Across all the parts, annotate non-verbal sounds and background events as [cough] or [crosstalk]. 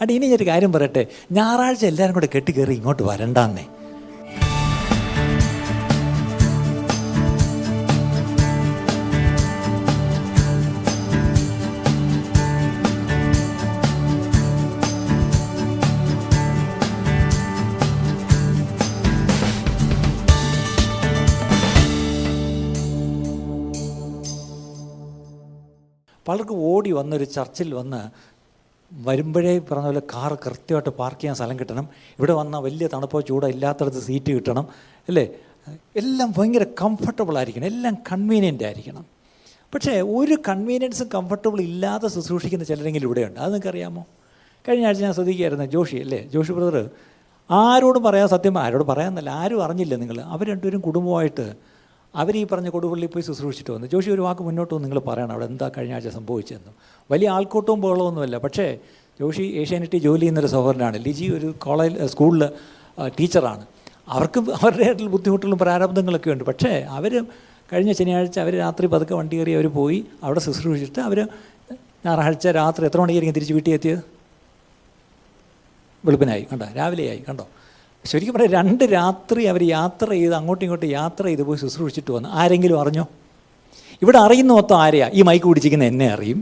അടി ഇനി ഞാനൊരു കാര്യം പറയട്ടെ. ഞായറാഴ്ച എല്ലാവരും കൂടെ കെട്ടിക്കയറി ഇങ്ങോട്ട് വരണ്ടെന്നേ. പലർക്കും ഓടി വന്നൊരു ചർച്ചിൽ വന്ന് വരുമ്പോഴേ പറഞ്ഞ പോലെ കാർ കൃത്യമായിട്ട് പാർക്ക് ചെയ്യാൻ സ്ഥലം കിട്ടണം. ഇവിടെ വന്നാൽ വലിയ തണുപ്പോ ചൂടോ ഇല്ലാത്തടത്ത് സീറ്റ് കിട്ടണം അല്ലേ? എല്ലാം ഭയങ്കര കംഫർട്ടബിൾ ആയിരിക്കണം. എല്ലാം കൺവീനിയന്റ് ആയിരിക്കണം. പക്ഷേ ഒരു കൺവീനിയൻസും കംഫർട്ടബിൾ ഇല്ലാതെ ശുശ്രൂഷിക്കുന്ന ചിലരെങ്കിലും ഇവിടെയുണ്ട്. അത് നിങ്ങൾക്ക് അറിയാമോ? കഴിഞ്ഞ ആഴ്ച ഞാൻ ശ്രദ്ധിക്കുകയായിരുന്നു ജോഷി അല്ലേ? ജോഷി ബ്രദർ ആരോടും പറയാൻ സത്യം ആരോട് പറയാമെന്നല്ല ആരും അറിഞ്ഞില്ല നിങ്ങൾ. അവർ രണ്ടുപേരും കുടുംബമായിട്ട് അവർ ഈ പറഞ്ഞ കൊടുപള്ളി പോയി ശുശ്രൂഷിച്ചിട്ട് വന്നു. ജോഷി ഒരു വാക്ക് മുന്നോട്ട് നിങ്ങൾ പറയണം അവിടെ എന്താ കഴിഞ്ഞ ആഴ്ച സംഭവിച്ചതെന്നും. വലിയ ആൾക്കൂട്ടവും ബഹളമൊന്നുമല്ല. പക്ഷേ ജോഷി ഏഷ്യാനെറ്റി ജോലി ചെയ്യുന്നൊരു സഹോദരനാണ്. ലിജി ഒരു കോളേജ് സ്കൂളിൽ ടീച്ചറാണ്. അവർക്ക് അവരുടെ ബുദ്ധിമുട്ടുകളും പ്രാരബ്ധങ്ങളൊക്കെ ഉണ്ട്. പക്ഷേ അവർ കഴിഞ്ഞ ശനിയാഴ്ച അവർ രാത്രി പതുക്കെ വണ്ടി കയറി അവർ പോയി അവിടെ ശുശ്രൂഷിച്ചിട്ട് അവർ ഞായറാഴ്ച രാത്രി എത്ര മണിക്കായിരിക്കും തിരിച്ച് വീട്ടിൽ എത്തിയത്? വെളുപ്പിനായി കണ്ടോ? രാവിലെയായി കണ്ടോ? ശരിക്കും പറയാം രണ്ട് രാത്രി അവർ യാത്ര ചെയ്ത് അങ്ങോട്ടും ഇങ്ങോട്ടും യാത്ര ചെയ്ത് പോയി ശുശ്രൂഷിച്ചിട്ട് വന്നു. ആരെങ്കിലും അറിഞ്ഞോ? ഇവിടെ അറിയുന്ന മൊത്തം ആരെയാ? ഈ മൈക്ക് പിടിച്ചിരിക്കുന്ന എന്നെ അറിയും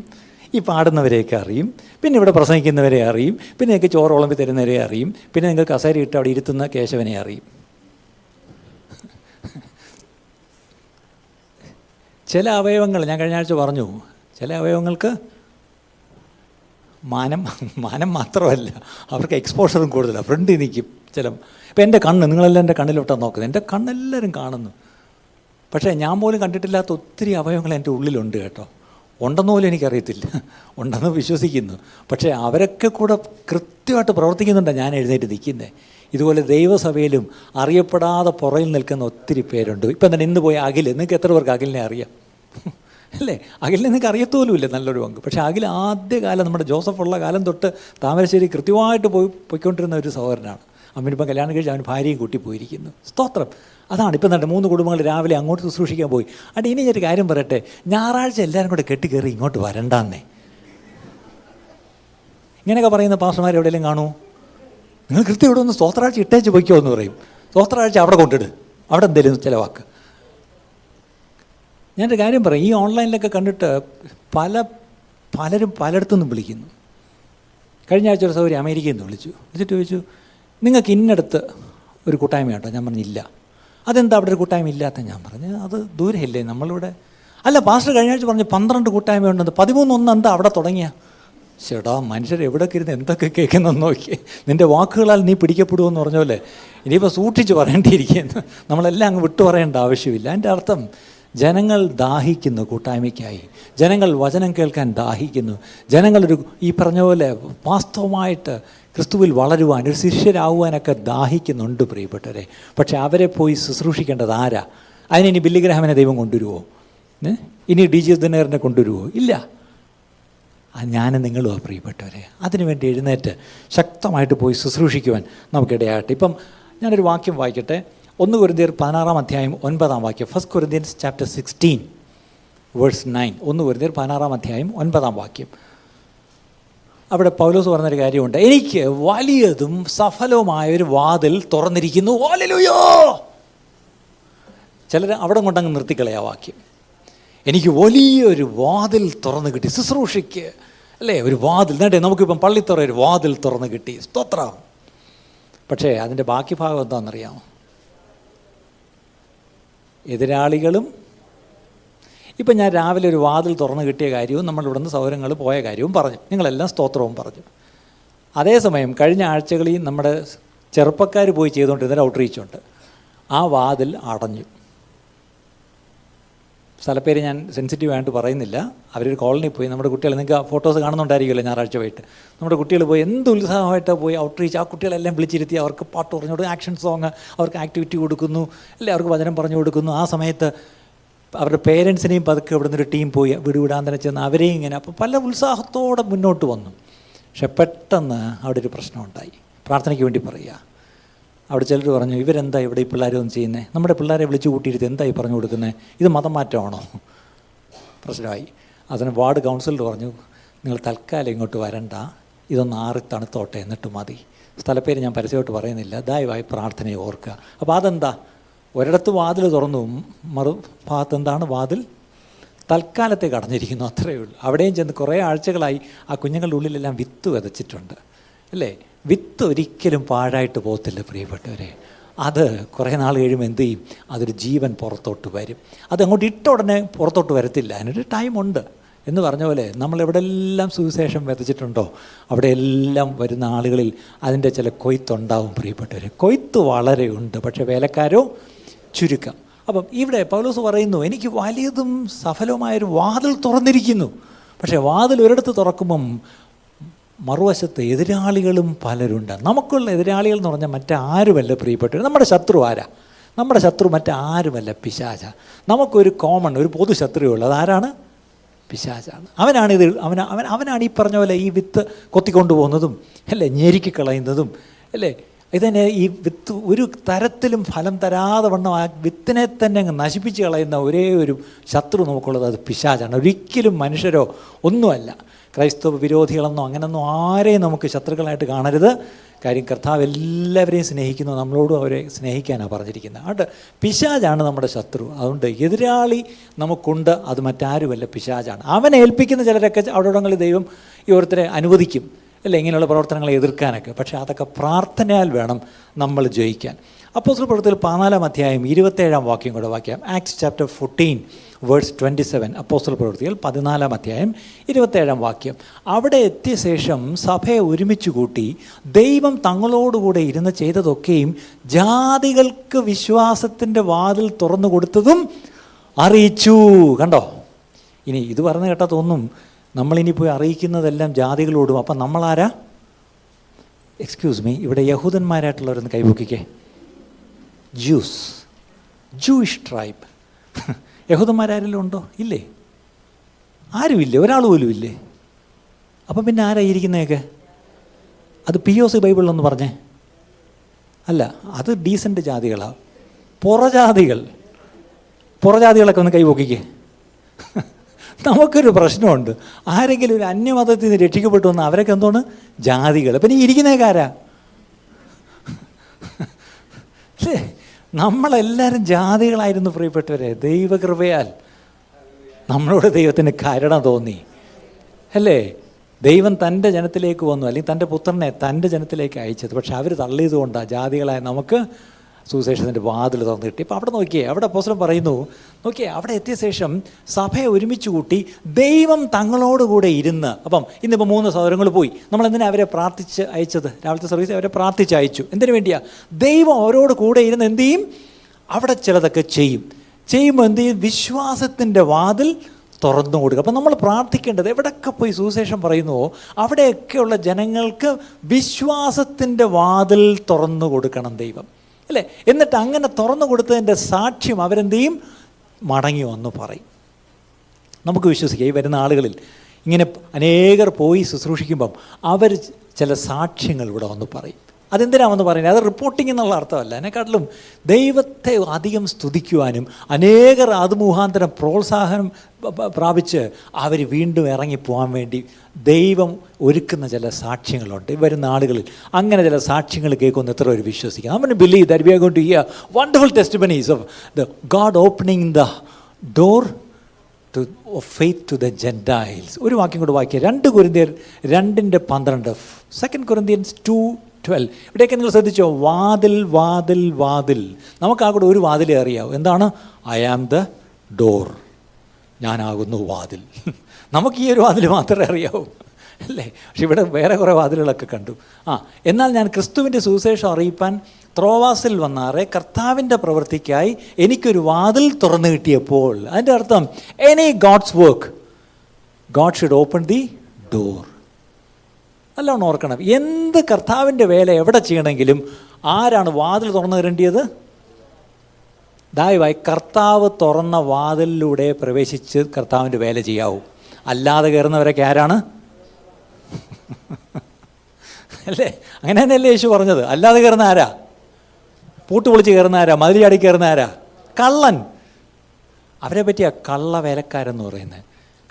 ഈ പാടുന്നവരെയൊക്കെ അറിയും പിന്നെ ഇവിടെ പ്രസംഗിക്കുന്നവരെ അറിയും പിന്നെ നിങ്ങൾക്ക് ചോറ് തരുന്നവരെ അറിയും പിന്നെ നിങ്ങൾ കസേര ഇട്ട് അവിടെ ഇരുത്തുന്ന കേശവനെ അറിയും. ചില അവയവങ്ങൾ ഞാൻ കഴിഞ്ഞ ആഴ്ച പറഞ്ഞു ചില അവയവങ്ങൾക്ക് മാനം മാനം മാത്രമല്ല അവർക്ക് എക്സ്പോഷറും കൂടുതലാണ് ഫ്രണ്ടിൽ നിൽക്കും. ചില ഇപ്പം എന്റെ കണ്ണ് നിങ്ങളെല്ലാം എന്റെ കണ്ണിലോട്ടാണ് നോക്കുന്നത്. എന്റെ കണ്ണെല്ലാവരും കാണുന്നു. പക്ഷേ ഞാൻ പോലും കണ്ടിട്ടില്ലാത്ത ഒത്തിരി അവയവങ്ങൾ എന്റെ ഉള്ളിലുണ്ട് കേട്ടോ. ഉണ്ടെന്ന് പോലും എനിക്കറിയത്തില്ല. ഉണ്ടെന്ന് വിശ്വസിക്കുന്നു. പക്ഷേ അവരൊക്കെ കൂടെ കൃത്യമായിട്ട് പ്രവർത്തിക്കുന്നുണ്ട് ഞാൻ എഴുന്നേറ്റ് നിൽക്കുന്നത് ഇതുപോലെ ദൈവസഭയിലും അറിയപ്പെടാതെ പുറയിൽ നിൽക്കുന്ന ഒത്തിരി പേരുണ്ട്. ഇപ്പം തന്നെ ഇന്ന് പോയ അഖിൽ. നിങ്ങൾക്ക് എത്ര പേർക്ക് അഖിലിനെ അറിയാം? അല്ലേ? അഖിലിനെ നിങ്ങൾക്ക് അറിയത്തോലുമില്ല നല്ലൊരു പങ്ക്. പക്ഷേ അഖിൽ ആദ്യകാലം നമ്മുടെ ജോസഫ് ഉള്ള കാലം തൊട്ട് താമരശ്ശേരി കൃത്യമായിട്ട് പോയി പോയിക്കൊണ്ടിരുന്ന ഒരു സഹോദരനാണ്. അമ്മനിപ്പം കല്യാണം കഴിച്ച് അവൻ ഭാര്യയും കൂട്ടി പോയിരിക്കുന്നു സ്തോത്രം. അതാണ് ഇപ്പം തന്നെ മൂന്ന് കുടുംബങ്ങൾ രാവിലെ അങ്ങോട്ട് ശുശ്രൂഷിക്കാൻ പോയി. അടി ഇനി ഞാനൊരു കാര്യം പറയട്ടെ? ഞായറാഴ്ച എല്ലാവരും കൂടെ കെട്ടിക്കയറി ഇങ്ങോട്ട് വരണ്ടാന്നേ. ഇങ്ങനെയൊക്കെ പറയുന്ന പാസ്റ്റർമാർ എവിടെയെങ്കിലും കാണൂ നിങ്ങൾ കൃത്യം ഇവിടെ ഒന്ന് സ്തോത്രാഴ്ച ഇട്ടേച്ച് പൊയ്ക്കോ എന്ന് പറയും. സ്തോത്രാഴ്ച അവിടെ കൊണ്ടിട്. അവിടെ എന്തെങ്കിലും ചില വാക്ക് ഞാനൊരു കാര്യം പറയും. ഈ ഓൺലൈനിലൊക്കെ കണ്ടിട്ട് പല പലരും പലയിടത്തുനിന്നും വിളിക്കുന്നു. കഴിഞ്ഞ ആഴ്ച ഒരു സൗകര്യം അമേരിക്കയിൽ നിന്ന് വിളിച്ചു. വിളിച്ചിട്ട് ചോദിച്ചു നിങ്ങൾക്ക് ഇന്നടുത്ത് ഒരു കൂട്ടായ്മ കേട്ടോ ഞാൻ പറഞ്ഞില്ല അതെന്താ അവിടെ ഒരു കൂട്ടായ്മ ഇല്ലാത്ത? ഞാൻ പറഞ്ഞു അത് ദൂരമില്ലേ നമ്മളിവിടെ? അല്ല പാസ്റ്റർ കഴിഞ്ഞ ആഴ്ച പറഞ്ഞു പന്ത്രണ്ട് കൂട്ടായ്മ ഉണ്ടെന്ന്. പതിമൂന്നൊന്ന് എന്താ അവിടെ തുടങ്ങിയ? ചേടാ മനുഷ്യർ എവിടെയൊക്കെ ഇരുന്ന് എന്തൊക്കെ കേൾക്കുന്നെന്ന് നോക്കി നിന്റെ വാക്കുകളാൽ നീ പിടിക്കപ്പെടുമെന്ന് പറഞ്ഞ പോലെ ഇനിയിപ്പോൾ സൂക്ഷിച്ച് പറയേണ്ടിയിരിക്കുന്നു. നമ്മളെല്ലാം അങ്ങ് വിട്ടു പറയേണ്ട ആവശ്യമില്ല. എന്റെ അർത്ഥം ജനങ്ങൾ ദാഹിക്കുന്നു കൂട്ടായ്മയ്ക്കായി. ജനങ്ങൾ വചനം കേൾക്കാൻ ദാഹിക്കുന്നു. ജനങ്ങളൊരു ഈ പറഞ്ഞ പോലെ വാസ്തവമായിട്ട് ക്രിസ്തുവിൽ വളരുവാൻ ഒരു ശിഷ്യരാകുവാനൊക്കെ ദാഹിക്കുന്നുണ്ട് പ്രിയപ്പെട്ടവരെ. പക്ഷെ അവരെ പോയി ശുശ്രൂഷിക്കേണ്ടത് ആരാ? അതിനിനി ബില്ലിഗ്രഹമനെ ദൈവം കൊണ്ടുവരുമോ ഇനി ഡി ജി ദിനേറിനെ കൊണ്ടുവരുമോ ഇല്ല. ഞാനും നിങ്ങളും ആ പ്രിയപ്പെട്ടവരെ അതിനുവേണ്ടി എഴുന്നേറ്റ് ശക്തമായിട്ട് പോയി ശുശ്രൂഷിക്കുവാൻ നമുക്കിടയാകട്ടെ. ഇപ്പം ഞാനൊരു വാക്യം വായിക്കട്ടെ. ഒന്ന് കുരുതിയർ പതിനാറാം അധ്യായം ഒൻപതാം വാക്യം. First Corinthians chapter sixteen verse nine ഒന്ന് കുരുതിയർ പതിനാറാം അധ്യായം ഒൻപതാം വാക്യം. അവിടെ പൗലോസ് പറഞ്ഞൊരു കാര്യമുണ്ട്. എനിക്ക് വലിയതും സഫലവുമായ ഒരു വാതിൽ തുറന്നിരിക്കുന്നു. ഓലലുയോ ചിലർ അവിടെ കൊണ്ടങ്ങ് നിർത്തിക്കളയാ വാക്യം. എനിക്ക് വലിയൊരു വാതിൽ തുറന്ന് കിട്ടി. ശുശ്രൂഷയ്ക്ക് അല്ലേ? ഒരു വാതിൽ. നേട്ടെ നമുക്കിപ്പം പള്ളിത്തുറ ഒരു വാതിൽ തുറന്ന് കിട്ടി. സ്തോത്രം. പക്ഷേ അതിന്റെ ബാക്കി ഭാഗം എന്താണെന്നറിയാമോ? എതിരാളികളും. ഇപ്പം ഞാൻ രാവിലെ ഒരു വാതിൽ തുറന്ന് കിട്ടിയ കാര്യവും നമ്മളിവിടുന്ന് സൗരങ്ങൾ പോയ കാര്യവും പറഞ്ഞു. നിങ്ങളെല്ലാം സ്തോത്രവും പറഞ്ഞു. അതേസമയം കഴിഞ്ഞ ആഴ്ചകളിൽ നമ്മുടെ ചെറുപ്പക്കാർ പോയി ചെയ്തുകൊണ്ടിരുന്നൊരു ഔട്ട് റീച്ചുണ്ട്. ആ വാതിൽ അടഞ്ഞു. സ്ഥലപ്പേര് ഞാൻ സെൻസിറ്റീവ് ആയിട്ട് പറയുന്നില്ല. അവരൊരു കോളനി പോയി നമ്മുടെ കുട്ടികൾ നിങ്ങൾക്ക് ആ ഫോട്ടോസ് കാണുന്നുണ്ടായിരിക്കുമല്ലോ ഞായറാഴ്ച പോയിട്ട് നമ്മുടെ കുട്ടികൾ പോയി എന്ത് ഉത്സാഹമായിട്ട് പോയി ഔട്ട്റീച്ച് ആ കുട്ടികളെല്ലാം വിളിച്ചിരുത്തി അവർക്ക് പാട്ട് പറഞ്ഞു കൊടുക്കും ആക്ഷൻ സോങ് അവർക്ക് ആക്ടിവിറ്റി കൊടുക്കുന്നു അല്ലെ അവർക്ക് വചനം പറഞ്ഞു കൊടുക്കുന്നു. ആ സമയത്ത് അവരുടെ പേരൻസിനെയും പതുക്കെ ഇവിടുന്ന് ഒരു ടീം പോയി വീട് വിടാൻ തന്നെ ചെന്ന് അവരെയും ഇങ്ങനെ അപ്പോൾ പല ഉത്സാഹത്തോടെ മുന്നോട്ട് വന്നു. പക്ഷെ പെട്ടെന്ന് അവിടെ ഒരു പ്രശ്നമുണ്ടായി പ്രാർത്ഥനയ്ക്ക് വേണ്ടി പറയുക. അവിടെ ചിലർ പറഞ്ഞു ഇവരെന്താ ഇവിടെ ഈ പിള്ളേരൊന്നും ചെയ്യുന്നത് നമ്മുടെ പിള്ളേരെ വിളിച്ചു കൂട്ടിയിരുത്തി എന്തായി പറഞ്ഞു കൊടുക്കുന്നത് ഇത് മതം മാറ്റമാണോ? പ്രശ്നമായി. അതിന് വാർഡ് കൗൺസിലർ പറഞ്ഞു നിങ്ങൾ തൽക്കാലം ഇങ്ങോട്ട് വരണ്ട. ഇതൊന്ന് ആറി തണുത്തോട്ടെ എന്നിട്ട് മതി. സ്ഥലപ്പേര് ഞാൻ പരസ്യമായിട്ട് പറയുന്നില്ല. ദയവായി പ്രാർത്ഥനയെ ഓർക്കുക. അപ്പോൾ അതെന്താ? ഒരിടത്ത് വാതിൽ തുറന്നു മറു ഭാഗത്ത് എന്താണ് വാതിൽ? തൽക്കാലത്തേക്ക് അടഞ്ഞിരിക്കുന്നു അത്രയേ ഉള്ളൂ. അവിടെയും ചെന്ന് കുറേ ആഴ്ചകളായി ആ കുഞ്ഞുങ്ങളുടെ ഉള്ളിലെല്ലാം വിത്ത് വിതച്ചിട്ടുണ്ട്. അല്ലേ? വിത്ത് ഒരിക്കലും പാഴായിട്ട് പോകത്തില്ല പ്രിയപ്പെട്ടവരെ. അത് കുറേ നാൾ കഴിയുമ്പോൾ എന്ത് ചെയ്യും? അതൊരു ജീവൻ പുറത്തോട്ട് വരും. അതങ്ങോട്ട് ഇട്ട ഉടനെ പുറത്തോട്ട് വരത്തില്ല. അതിനൊരു ടൈമുണ്ട് എന്ന് പറഞ്ഞ പോലെ നമ്മൾ എവിടെയെല്ലാം സുവിശേഷം വിതച്ചിട്ടുണ്ടോ അവിടെയെല്ലാം വരുന്ന ആളുകളിൽ അതിന്റെ ചില കൊയ്ത്തുണ്ടാവും പ്രിയപ്പെട്ടവർ കൊയ്ത്ത് വളരെ ഉണ്ട് പക്ഷേ വേലക്കാരോ ചുരുക്കം. അപ്പം ഇവിടെ പൗലോസ് പറയുന്നു എനിക്ക് വലിയതും സഫലവുമായൊരു വാതിൽ തുറന്നിരിക്കുന്നു. പക്ഷേ വാതിൽ ഒരിടത്ത് തുറക്കുമ്പം മറുവശത്ത് എതിരാളികളും പലരുണ്ട്. നമുക്കുള്ള എതിരാളികൾ എന്ന് പറഞ്ഞാൽ മറ്റാരുമല്ല പ്രിയപ്പെട്ടവർ നമ്മുടെ ശത്രു ആരാ? നമ്മുടെ ശത്രു മറ്റാരുമല്ല പിശാച. നമുക്കൊരു കോമൺ ഒരു പൊതു ശത്രുവുള്ളത് അതാരാണ് പിശാചാണ്. അവനാണ് ഇത് അവൻ അവൻ അവനാണ് ഈ പറഞ്ഞ പോലെ ഈ വിത്ത് കൊത്തിക്കൊണ്ടു പോകുന്നതും അല്ലേ ഞെരുക്കി കളയുന്നതും അല്ലേ? ഇതന്നെ ഈ വിത്ത് ഒരു തരത്തിലും ഫലം തരാതെ വണ്ണം ആ വിത്തിനെ തന്നെ അങ്ങ് നശിപ്പിച്ച് കളയുന്ന ഒരേ ഒരു ശത്രു നമുക്കുള്ളത് അത് പിശാചാണ്. ഒരിക്കലും മനുഷ്യരോ ഒന്നുമല്ല. ക്രൈസ്തവ വിരോധികളെന്നോ അങ്ങനെയൊന്നും ആരെയും നമുക്ക് ശത്രുക്കളായിട്ട് കാണരുത്. കാര്യം കർത്താവ് എല്ലാവരെയും സ്നേഹിക്കുന്നു. നമ്മളോടും അവരെ സ്നേഹിക്കാനാണ് പറഞ്ഞിരിക്കുന്നത്. അതുകൊണ്ട് പിശാജാണ് നമ്മുടെ ശത്രു. അതുകൊണ്ട് എതിരാളി നമുക്കുണ്ട്. അത് മറ്റാരുമല്ല പിശാജാണ് അവനെ ഏൽപ്പിക്കുന്ന ചിലരൊക്കെ അവിടെങ്ങളിൽ ദൈവം ഈ ഓരോരുത്തരെ അനുവദിക്കും. അല്ല? ഇങ്ങനെയുള്ള പ്രവർത്തനങ്ങളെ എതിർക്കാനൊക്കെ. പക്ഷേ അതൊക്കെ പ്രാർത്ഥനയാൽ വേണം നമ്മൾ ജയിക്കാൻ. അപ്പോസ്റ്റൽ പ്രവർത്തനത്തിൽ പതിനാലാം അധ്യായം ഇരുപത്തേഴാം വാക്യം കൂടെ വാക്യം Acts chapter fourteen verse twenty seven apostle പ്രവൃത്തികൾ പതിനാലാം അധ്യായം ഇരുപത്തേഴാം വാക്യം. അവിടെ എത്തിയ ശേഷം സഭയെ ഒരുമിച്ച് കൂട്ടി ദൈവം തങ്ങളോടുകൂടെ ഇരുന്ന് ചെയ്തതൊക്കെയും ജാതികൾക്ക് വിശ്വാസത്തിന്റെ വാതിൽ തുറന്നു കൊടുത്തതും അറിയിച്ചു. കണ്ടോ? ഇനി ഇത് പറഞ്ഞു കേട്ടാൽ തോന്നും നമ്മളിനി പോയി അറിയിക്കുന്നതെല്ലാം ജാതികളോടും. അപ്പം നമ്മളാരാ? എക്സ്ക്യൂസ് മീ ഇവിടെ യഹൂദന്മാരായിട്ടുള്ളവരൊന്ന് കൈപൊക്കിക്കേ ജ്യൂസ് ജൂയിഷ് ട്രൈബ് യഹൂദന്മാരാരെങ്കിലും ഉണ്ടോ? ഇല്ലേ. ആരുമില്ലേ? ഒരാൾ പോലും ഇല്ലേ. അപ്പം പിന്നെ ആരായിരിക്കുന്നതൊക്കെ അത് പി ഒ സി ബൈബിളിലൊന്ന് പറഞ്ഞേ. അല്ല അത് ഡീസന്റ് ജാതികളാണ് പുറജാതികൾ. പുറജാതികളൊക്കെ ഒന്ന് കൈപൊക്കിക്കേ. നമുക്കൊരു പ്രശ്നമുണ്ട്. ആരെങ്കിലും ഒരു അന്യമതത്തിൽ നിന്ന് രക്ഷിക്കപ്പെട്ടു വന്ന അവരൊക്കെ എന്തോന്ന് ജാതികൾ പിന്നെ ഇരിക്കുന്നേക്കാരാ അല്ലേ? നമ്മളെല്ലാവരും ജാതികളായിരുന്നു പ്രിയപ്പെട്ടവരെ. ദൈവകൃപയാൽ നമ്മളോട് ദൈവത്തിന് കരുണ തോന്നി. അല്ലേ? ദൈവം തന്റെ ജനത്തിലേക്ക് വന്നു. അല്ലെങ്കിൽ തന്റെ പുത്രനെ തന്റെ ജനത്തിലേക്ക് അയച്ചത്. പക്ഷെ അവർ തള്ളിയത് കൊണ്ടാണ് ജാതികളായ നമുക്ക് സുവിശേഷത്തിന്റെ വാതിൽ തുറന്ന് കിട്ടി അപ്പോൾ അവിടെ നോക്കിയേ അവിടെ അപ്പോസ്ലം പറയുന്നു നോക്കിയേ അവിടെ എത്തിയ ശേഷം സഭയെ ഒരുമിച്ച് കൂട്ടി ദൈവം തങ്ങളോടുകൂടെ ഇരുന്ന് അപ്പം ഇന്നിപ്പോൾ മൂന്ന് സൗകര്യങ്ങൾ പോയി. നമ്മൾ എന്തിനാ അവരെ പ്രാർത്ഥിച്ച് അയച്ചത്? രാവിലത്തെ സർവീസ് അവരെ പ്രാർത്ഥിച്ച് അയച്ചു. എന്തിനു വേണ്ടിയാ? ദൈവം അവരോട് കൂടെ ഇരുന്ന് എന്ത് ചെയ്യും? അവിടെ ചിലതൊക്കെ ചെയ്യും. ചെയ്യുമ്പോൾ എന്ത് ചെയ്യും? വിശ്വാസത്തിന്റെ വാതിൽ തുറന്നു കൊടുക്കുക അപ്പം നമ്മൾ പ്രാർത്ഥിക്കേണ്ടത് എവിടെയൊക്കെ പോയി സുവിശേഷം പറയുന്നുവോ അവിടെയൊക്കെയുള്ള ജനങ്ങൾക്ക് വിശ്വാസത്തിന്റെ വാതിൽ തുറന്നു കൊടുക്കണം ദൈവം. അല്ലേ? എന്നിട്ട് അങ്ങനെ തുറന്നു കൊടുത്തതിന്റെ സാക്ഷ്യം അവരെന്ത് ചെയ്യും മടങ്ങി വന്ന് പറയും. നമുക്ക് വിശ്വസിക്കാം ഈ വരുന്ന ആളുകളിൽ ഇങ്ങനെ അനേകർ പോയി ശുശ്രൂഷിക്കുമ്പം അവർ ചില സാക്ഷ്യങ്ങൾ ഇവിടെ വന്ന് പറയും. അതെന്തിനാണെന്ന് പറയുന്നത്? അത് റിപ്പോർട്ടിംഗ് എന്നുള്ള അർത്ഥമല്ല. എന്നെക്കാട്ടിലും ദൈവത്തെ അധികം സ്തുതിക്കുവാനും അനേകർ അത് മുഖാന്തരം പ്രോത്സാഹനം പ്രാപിച്ച് അവർ വീണ്ടും ഇറങ്ങിപ്പോകാൻ വേണ്ടി ദൈവം ഒരുക്കുന്ന ചില സാക്ഷ്യങ്ങളുണ്ട്. വരുന്ന ആളുകളിൽ അങ്ങനെ ചില സാക്ഷ്യങ്ങൾ കേൾക്കുന്ന എത്ര പേര് വിശ്വസിക്കും അവന് believe that we are going to hear wonderful testimonies of the God opening the door to faith to the Gentiles ഒരു വാക്യം കൂടെ വായിക്കുക രണ്ട് കുരുന്തിയർ രണ്ടിന്റെ പന്ത്രണ്ട്. സെക്കൻഡ് കുരുന്തിയൻസ് ടു ട്വൽവ് ഇവിടെയൊക്കെ നിങ്ങൾ ശ്രദ്ധിച്ചോ? വാതിൽ വാതിൽ വാതിൽ. നമുക്ക് ആ കൂടെ ഒരു വാതിലേ അറിയാവൂ. എന്താണ്? ഐ ആം ദ ഡോർ ഞാനാകുന്നു വാതിൽ. [laughs] നമുക്ക് ഈ ഒരു വാതിൽ മാത്രമേ അറിയാവൂ. അല്ലേ? പക്ഷെ ഇവിടെ വേറെ കുറേ വാതിലുകളൊക്കെ കണ്ടു. ആ എന്നാൽ ഞാൻ ക്രിസ്തുവിന്റെ സുവിശേഷം അറിയിപ്പാൻ ത്രോവാസിൽ വന്നാറെ കർത്താവിന്റെ പ്രവൃത്തിക്കായി എനിക്കൊരു വാതിൽ തുറന്നു കിട്ടിയപ്പോൾ. അതിന്റെ അർത്ഥം any God's work God should open the door നല്ലോണം ഓർക്കണം. എന്ത് കർത്താവിന്റെ വേല എവിടെ ചെയ്യണമെങ്കിലും ആരാണ് വാതിൽ തുറന്നു തരേണ്ടിയത് ദയവായി കർത്താവ് തുറന്ന വാതിലിലൂടെ പ്രവേശിച്ച് കർത്താവിന്റെ വേല ചെയ്യാവൂ. അല്ലാതെ കയറുന്നവരൊക്കെ ആരാണ്? [laughs] അല്ലേ? അങ്ങനെ തന്നെയല്ലേ യേശു പറഞ്ഞത്. അല്ലാതെ കയറുന്ന ആരാ? പൂട്ട് പൊളിച്ച് കയറുന്ന ആരാ? മതിലിയാടി കയറുന്ന ആരാ? കള്ളൻ. അവരെ പറ്റിയാ കള്ള വേലക്കാരെന്ന് പറയുന്നത്.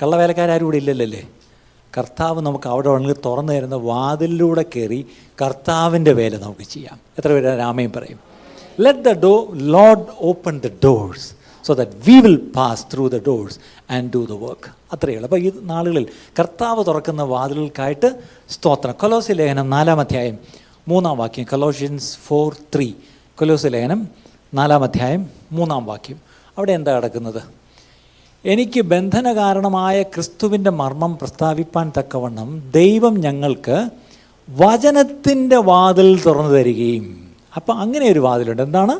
കള്ള വേലക്കാരും ഇവിടെ ഇല്ലല്ലേ കർത്താവ് നമുക്ക് അവിടെ വേണമെങ്കിൽ തുറന്നു തരുന്ന വാതിലിലൂടെ കയറി കർത്താവിന്റെ വേല നമുക്ക് ചെയ്യാം. എത്ര പേര് രാമയും പറയും let the do Lord open the doors so that we will pass through the doors and do the work അത്രയേ ഉള്ളൂ. അപ്പോൾ ഈ നാളുകളിൽ കർത്താവ് തുറക്കുന്ന വാതിലുകൾക്കായിട്ട് സ്തോത്രം. കൊലോസി ലേഖനം നാലാം അധ്യായം മൂന്നാം വാക്യം. കൊലോഷ്യൻസ് ഫോർ ത്രീ കൊലോസി ലേഖനം നാലാം അധ്യായം മൂന്നാം വാക്യം. അവിടെ എന്താ കിടക്കുന്നത് എനിക്ക് ബന്ധന കാരണമായ ക്രിസ്തുവിന്റെ മർമ്മം പ്രസ്താവിപ്പാൻ തക്കവണ്ണം ദൈവം ഞങ്ങൾക്ക് വചനത്തിന്റെ വാതിൽ തുറന്നു തരികയും. അപ്പം അങ്ങനെ ഒരു വാതിലുണ്ട്. എന്താണ്?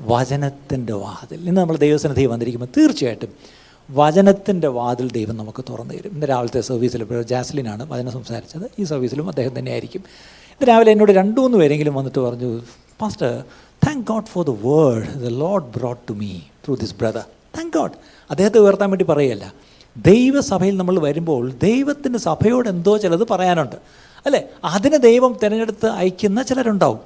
വചനത്തിന്റെ വാതിൽ. ഇന്ന് നമ്മൾ ദൈവസന്നിധി വന്നിരിക്കുമ്പോൾ തീർച്ചയായിട്ടും വചനത്തിന്റെ വാതിൽ ദൈവം നമുക്ക് തുറന്നു തരും. ഇന്ന് രാവിലത്തെ സർവീസിൽ ജാസ്ലിനാണ് വചനം സംസാരിച്ചത്. ഈ സർവീസിലും അദ്ദേഹം തന്നെയായിരിക്കും. ഇന്ന് രാവിലെ എന്നോട് രണ്ടു മൂന്ന് പേരെങ്കിലും വന്നിട്ട് പറഞ്ഞു pastor thank God for the word the Lord brought to me through this brother thank God അദ്ദേഹത്തെ ഉയർത്താൻ വേണ്ടി പറയുകയല്ല ദൈവസഭയിൽ നമ്മൾ വരുമ്പോൾ ദൈവത്തിന്റെ സഭയോട് എന്തോ ചിലത് പറയാനുണ്ട്. അല്ലേ? അതിനെ ദൈവം തിരഞ്ഞെടുത്ത് അയക്കുന്ന ചിലരുണ്ടാവും.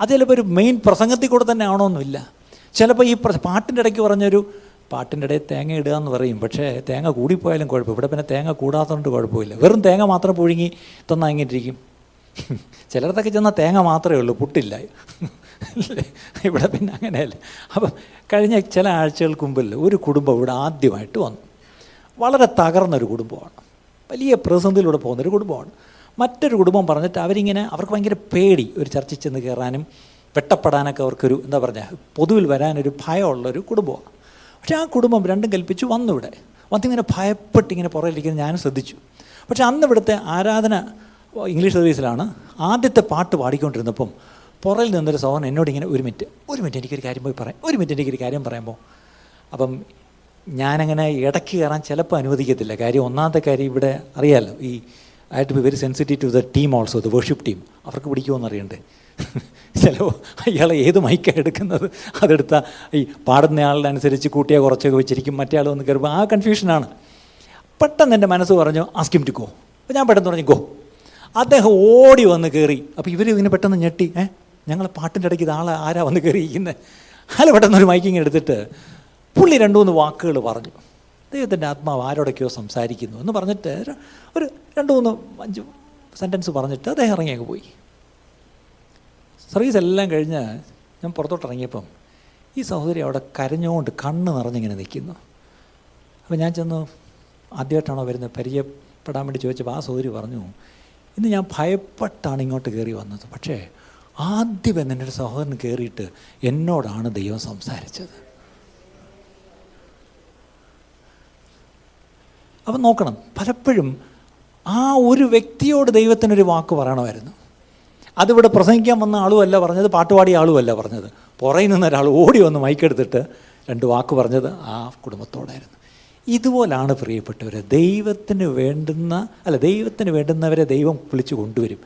അത് ചിലപ്പോൾ ഒരു മെയിൻ പ്രസംഗത്തിൽ കൂടെ തന്നെ ആണോന്നുമില്ല. ചിലപ്പോൾ ഈ പാട്ടിന്റെ ഇടയ്ക്ക് പറഞ്ഞൊരു പാട്ടിന്റെ ഇടയിൽ തേങ്ങ ഇടുക എന്ന് പറയും. പക്ഷേ തേങ്ങ കൂടിപ്പോയാലും കുഴപ്പം ഇവിടെ പിന്നെ തേങ്ങ കൂടാത്തതുകൊണ്ട് കുഴപ്പമില്ല. വെറും തേങ്ങ മാത്രം പുഴുങ്ങി തന്നാൽ എങ്ങനെയിരിക്കും? [laughs] ചിലർക്കൊക്കെ ചെന്നാൽ തേങ്ങ മാത്രമേ ഉള്ളൂ. പുട്ടില്ല? ഇവിടെ പിന്നെ അങ്ങനെയല്ലേ. അപ്പം കഴിഞ്ഞ ചില ആഴ്ചകൾക്ക് മുമ്പിൽ ഒരു കുടുംബം ഇവിടെ ആദ്യമായിട്ട് വന്നു. വളരെ തകർന്നൊരു കുടുംബമാണ്. വലിയ പ്രതിസന്ധിയിലൂടെ പോകുന്നൊരു കുടുംബമാണ്. മറ്റൊരു കുടുംബം പറഞ്ഞിട്ട് അവരിങ്ങനെ അവർക്ക് ഭയങ്കര പേടി ഒരു ചർച്ചയിൽ ചെന്ന് കയറാനും വെട്ടപ്പെടാനൊക്കെ അവർക്കൊരു എന്താ പറഞ്ഞാൽ പൊതുവിൽ വരാനൊരു ഭയമുള്ളൊരു കുടുംബമാണ്. പക്ഷേ ആ കുടുംബം രണ്ടും കൽപ്പിച്ച് വന്നു ഇവിടെ. വന്നിങ്ങനെ ഭയപ്പെട്ട് ഇങ്ങനെ പുറകിലിരിക്കുന്നത് ഞാനും ശ്രദ്ധിച്ചു. പക്ഷേ അന്ന് ഇവിടുത്തെ ആരാധന ഇംഗ്ലീഷ് സർവീസിലാണ് ആദ്യത്തെ പാട്ട് പാടിക്കൊണ്ടിരുന്നപ്പം പുറകിൽ നിന്നൊരു സോഹൻ എന്നോട് ഇങ്ങനെ ഒരു മിനിറ്റ് ഒരു മിനിറ്റ് എനിക്കൊരു കാര്യം പോയി പറയാം ഒരു മിനിറ്റ് എനിക്കൊരു കാര്യം പറയുമ്പോൾ അപ്പം ഞാനങ്ങനെ ഇടയ്ക്ക് കയറാൻ ചിലപ്പോൾ അനുവദിക്കത്തില്ല. കാര്യം ഒന്നാമത്തെ കാര്യം ഇവിടെ അറിയാമല്ലോ ഈ I to be very sensitive to the team also the worship team അവർക്ക് പിടിക്കുമോ അറിയണ്ടേ? [laughs] ചിലപ്പോൾ അയാളെ ഏത് മൈക്കാണ് എടുക്കുന്നത്? അതെടുത്താൽ ഈ പാടുന്ന ആളുടെ അനുസരിച്ച് കൂട്ടിയാൽ കുറച്ചൊക്കെ വെച്ചിരിക്കും മറ്റേ ആൾ വന്ന് കയറുമ്പോൾ ആ കൺഫ്യൂഷനാണ് പെട്ടെന്ന് എന്റെ മനസ്സ് പറഞ്ഞു ആസ്കിം ടു ഗോ അപ്പോൾ ഞാൻ പെട്ടെന്ന് പറഞ്ഞു ഗോ അദ്ദേഹം ഓടി വന്ന് കയറി. അപ്പോൾ ഇവർ ഇങ്ങനെ പെട്ടെന്ന് ഞെട്ടി ഏ? ഞങ്ങൾ പാട്ടിന്റെ ഇടയ്ക്ക് ഇതാളെ ആരാ വന്ന് കയറിയിരിക്കുന്നത് അയാൾ പെട്ടെന്ന് ഒരു മൈക്കിങ് എടുത്തിട്ട് പുള്ളി രണ്ട് മൂന്ന് വാക്കുകൾ പറഞ്ഞു. ദൈവത്തിന്റെ ആത്മാവ് ആരോടൊക്കെയോ സംസാരിക്കുന്നു എന്ന് പറഞ്ഞിട്ട് ഒരു രണ്ട് മൂന്ന് അഞ്ച് സെന്റൻസ് പറഞ്ഞിട്ട് അദ്ദേഹം ഇറങ്ങിയൊക്കെ പോയി. സർവീസ് എല്ലാം കഴിഞ്ഞ് ഞാൻ പുറത്തോട്ട് ഇറങ്ങിയപ്പം ഈ സഹോദരി അവിടെ കരഞ്ഞുകൊണ്ട് കണ്ണ് നിറഞ്ഞിങ്ങനെ നിൽക്കുന്നു. അപ്പോൾ ഞാൻ ചെന്ന് ആദ്യമായിട്ടാണോ വരുന്നത് പരിചയപ്പെടാൻ വേണ്ടി ചോദിച്ചപ്പോൾ ആ സഹോദരി പറഞ്ഞു ഇന്ന് ഞാൻ ഭയപ്പെട്ടാണ് ഇങ്ങോട്ട് കയറി വന്നത്. പക്ഷേ ആദ്യം എന്റെ ഒരു സഹോദരൻ കയറിയിട്ട് എന്നോടാണ് ദൈവം സംസാരിച്ചത്. അപ്പം നോക്കണം പലപ്പോഴും ആ ഒരു വ്യക്തിയോട് ദൈവത്തിനൊരു വാക്ക് പറയണമായിരുന്നു. അതിവിടെ പ്രസംഗിക്കാൻ വന്ന ആളുമല്ല പറഞ്ഞത് പാട്ടുപാടിയ ആളുമല്ല പറഞ്ഞത്. പുറയിൽ നിന്ന് ഒരാൾ ഓടി വന്ന് മൈക്കെടുത്തിട്ട് രണ്ട് വാക്ക് പറഞ്ഞത് ആ കുടുംബത്തോടായിരുന്നു. ഇതുപോലാണ് പ്രിയപ്പെട്ടവരെ ദൈവത്തിന് വേണ്ടുന്ന അല്ല ദൈവത്തിന് വേണ്ടുന്നവരെ ദൈവം വിളിച്ചു കൊണ്ടുവരും.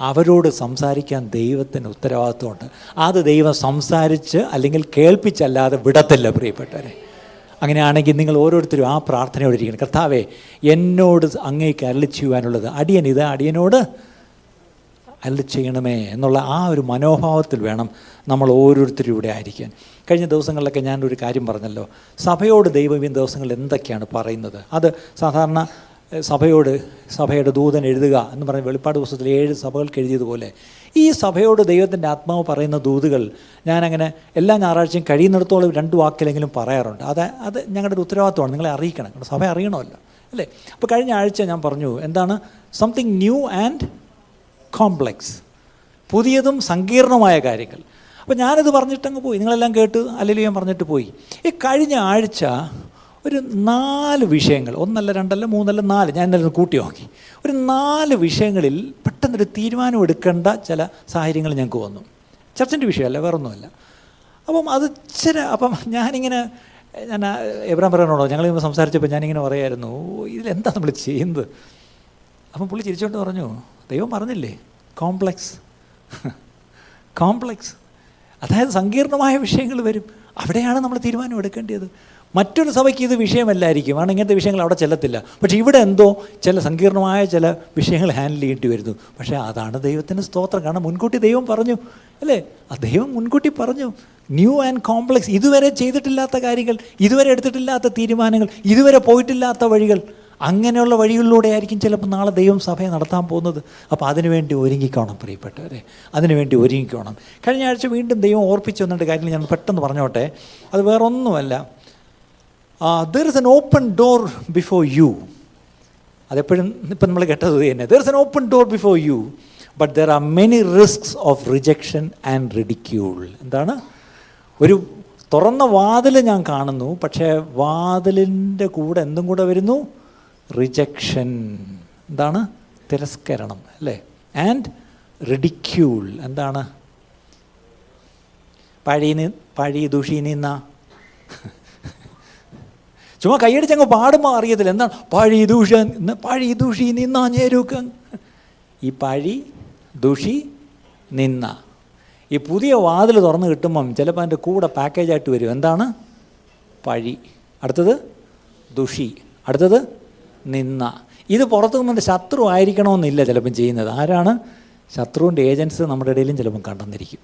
അവരോട് സംസാരിക്കാൻ ദൈവത്തിന് ഉത്തരവാദിത്വമുണ്ട്. അത് ദൈവം സംസാരിച്ച് അല്ലെങ്കിൽ കേൾപ്പിച്ചല്ലാതെ വിടത്തില്ല പ്രിയപ്പെട്ടവരെ. അങ്ങനെയാണെങ്കിൽ നിങ്ങൾ ഓരോരുത്തരും ആ പ്രാർത്ഥനയോടെ ഇരിക്കണം. കർത്താവേ എന്നോട് അങ്ങേക്ക് അരളി ചെയ്യുവാനുള്ളത് അടിയൻ ഇത് അടിയനോട് അരളി ചെയ്യണമേ എന്നുള്ള ആ ഒരു മനോഭാവത്തിൽ വേണം നമ്മൾ ഓരോരുത്തരും ഇവിടെ ആയിരിക്കാൻ. കഴിഞ്ഞ ദിവസങ്ങളിലൊക്കെ ഞാനൊരു കാര്യം പറഞ്ഞല്ലോ. സഭയോട് ദൈവം ദിവസങ്ങളിൽ എന്തൊക്കെയാണ് പറയുന്നത്? അത് സാധാരണ സഭയോട് സഭയുടെ ദൂതൻ എഴുതുക എന്ന് പറഞ്ഞ വെളിപ്പാട് പുസ്തകത്തിൽ ഏഴ് സഭകൾക്ക് എഴുതിയതുപോലെ ഈ സഭയോട് ദൈവത്തിന്റെ ആത്മാവ് പറയുന്ന ദൂതുകൾ ഞാനങ്ങനെ എല്ലാ ഞായറാഴ്ചയും കഴിയുന്നിടത്തോളം രണ്ട് വാക്കിലെങ്കിലും പറയാറുണ്ട്. അത് അത് ഞങ്ങളുടെ ഒരു ഉത്തരവാദിത്വമാണ്. നിങ്ങളെ അറിയിക്കണം. സഭ അറിയണമല്ലോ അല്ലേ? അപ്പോൾ കഴിഞ്ഞ ആഴ്ച ഞാൻ പറഞ്ഞു എന്താണ്? സംതിങ് ന്യൂ ആൻഡ് കോംപ്ലെക്സ് പുതിയതും സങ്കീർണമായ കാര്യങ്ങൾ. അപ്പോൾ ഞാനിത് പറഞ്ഞിട്ടങ്ങ് പോയി. നിങ്ങളെല്ലാം കേട്ട് അല്ലെങ്കിൽ ഞാൻ പറഞ്ഞിട്ട് പോയി. ഈ കഴിഞ്ഞ ആഴ്ച ഒരു നാല് വിഷയങ്ങൾ ഒന്നല്ല രണ്ടല്ല മൂന്നല്ല നാല് ഞാൻ ഇന്നലെ കൂട്ടി നോക്കി. ഒരു നാല് വിഷയങ്ങളിൽ പെട്ടെന്നൊരു തീരുമാനം എടുക്കേണ്ട ചില സാഹചര്യങ്ങൾ ഞങ്ങൾക്ക് വന്നു. ചർച്ചിന്റെ വിഷയമല്ല വേറൊന്നുമല്ല. അപ്പം അത് ചില അപ്പം ഞാനിങ്ങനെ ഞാൻ എബ്രാം പറയാനോടോ ഞങ്ങൾ ഇങ്ങനെ സംസാരിച്ചപ്പോൾ ഞാനിങ്ങനെ പറയായിരുന്നു "ഓ, ഇതിലെന്താ നമ്മൾ ചെയ്യുന്നത്? അപ്പം പുള്ളി ചിരിച്ചുകൊണ്ട് പറഞ്ഞു ദൈവം പറഞ്ഞില്ലേ കോംപ്ലക്സ് കോംപ്ലക്സ് [laughs] അതായത് സങ്കീർണമായ വിഷയങ്ങൾ വരും. അവിടെയാണ് നമ്മൾ തീരുമാനം എടുക്കേണ്ടത്. മറ്റൊരു സഭയ്ക്ക് ഇത് വിഷയമല്ലായിരിക്കും. കാരണം ഇങ്ങനത്തെ വിഷയങ്ങൾ അവിടെ ചെല്ലത്തില്ല. പക്ഷേ ഇവിടെ എന്തോ ചില സങ്കീർണമായ ചില വിഷയങ്ങൾ ഹാൻഡിൽ ചെയ്യേണ്ടി വരുന്നു. പക്ഷേ അതാണ് ദൈവത്തിന്റെ സ്തോത്രം. കാരണം മുൻകൂട്ടി ദൈവം പറഞ്ഞു. അല്ലേ? ആ ദൈവം മുൻകൂട്ടി പറഞ്ഞു. ന്യൂ ആൻഡ് കോംപ്ലക്സ് ഇതുവരെ ചെയ്തിട്ടില്ലാത്ത കാര്യങ്ങൾ ഇതുവരെ എടുത്തിട്ടില്ലാത്ത തീരുമാനങ്ങൾ ഇതുവരെ പോയിട്ടില്ലാത്ത വഴികൾ അങ്ങനെയുള്ള വഴികളിലൂടെ ആയിരിക്കും ചിലപ്പോൾ നാളെ ദൈവം സഭയെ നടത്താൻ പോകുന്നത്. അപ്പോൾ അതിനുവേണ്ടി ഒരുങ്ങിക്കോണം പ്രിയപ്പെട്ടവരെ. അതിനുവേണ്ടി ഒരുങ്ങിക്കോണം. കഴിഞ്ഞ ആഴ്ച വീണ്ടും ദൈവം ഓർപ്പിച്ചു വന്നിട്ട് കാര്യങ്ങൾ ഞാൻ പെട്ടെന്ന് പറഞ്ഞോട്ടെ. അത് വേറൊന്നുമല്ല. There is an open door before you അതെപ്പോഴും ഇപ്പം നമ്മൾ കേട്ടത് തന്നെ. There is an open door before you but there are many risks of rejection and ridicule എന്താണ്? ഒരു തുറന്ന വാതിൽ ഞാൻ കാണുന്നു പക്ഷേ വാതിലിന്റെ കൂടെ എന്തും കൂടെ വരുന്നു? റിജക്ഷൻ എന്താണ്? തിരസ്കരണം അല്ലേ? ആൻഡ് റിഡിക്യൂൾ എന്താണ്? പഴയ പഴയ പഴി ദുഷി ചുമ്മാ കൈയടിച്ചങ്ങ് പാടുമ്പോൾ അറിയത്തില്ല എന്താണ്? പഴി ദൂഷ പഴി ദൂഷി നിന്നാ ഞേരുക്ക. ഈ പഴി ദുഷി നിന്ന. ഈ പുതിയ വാതിൽ തുറന്ന് കിട്ടുമ്പം ചിലപ്പോൾ അതിന്റെ കൂടെ പാക്കേജായിട്ട് വരും. എന്താണ്? പഴി. അടുത്തത് ദുഷി. അടുത്തത് നിന്ന. ഇത് പുറത്തു നിന്ന് ശത്രു ആയിരിക്കണമെന്നില്ല ചിലപ്പം ചെയ്യുന്നത്. ആരാണ്? ശത്രുവിന്റെ ഏജൻസ് നമ്മുടെ ഇടയിലും ചിലപ്പം കണ്ടെന്നിരിക്കും.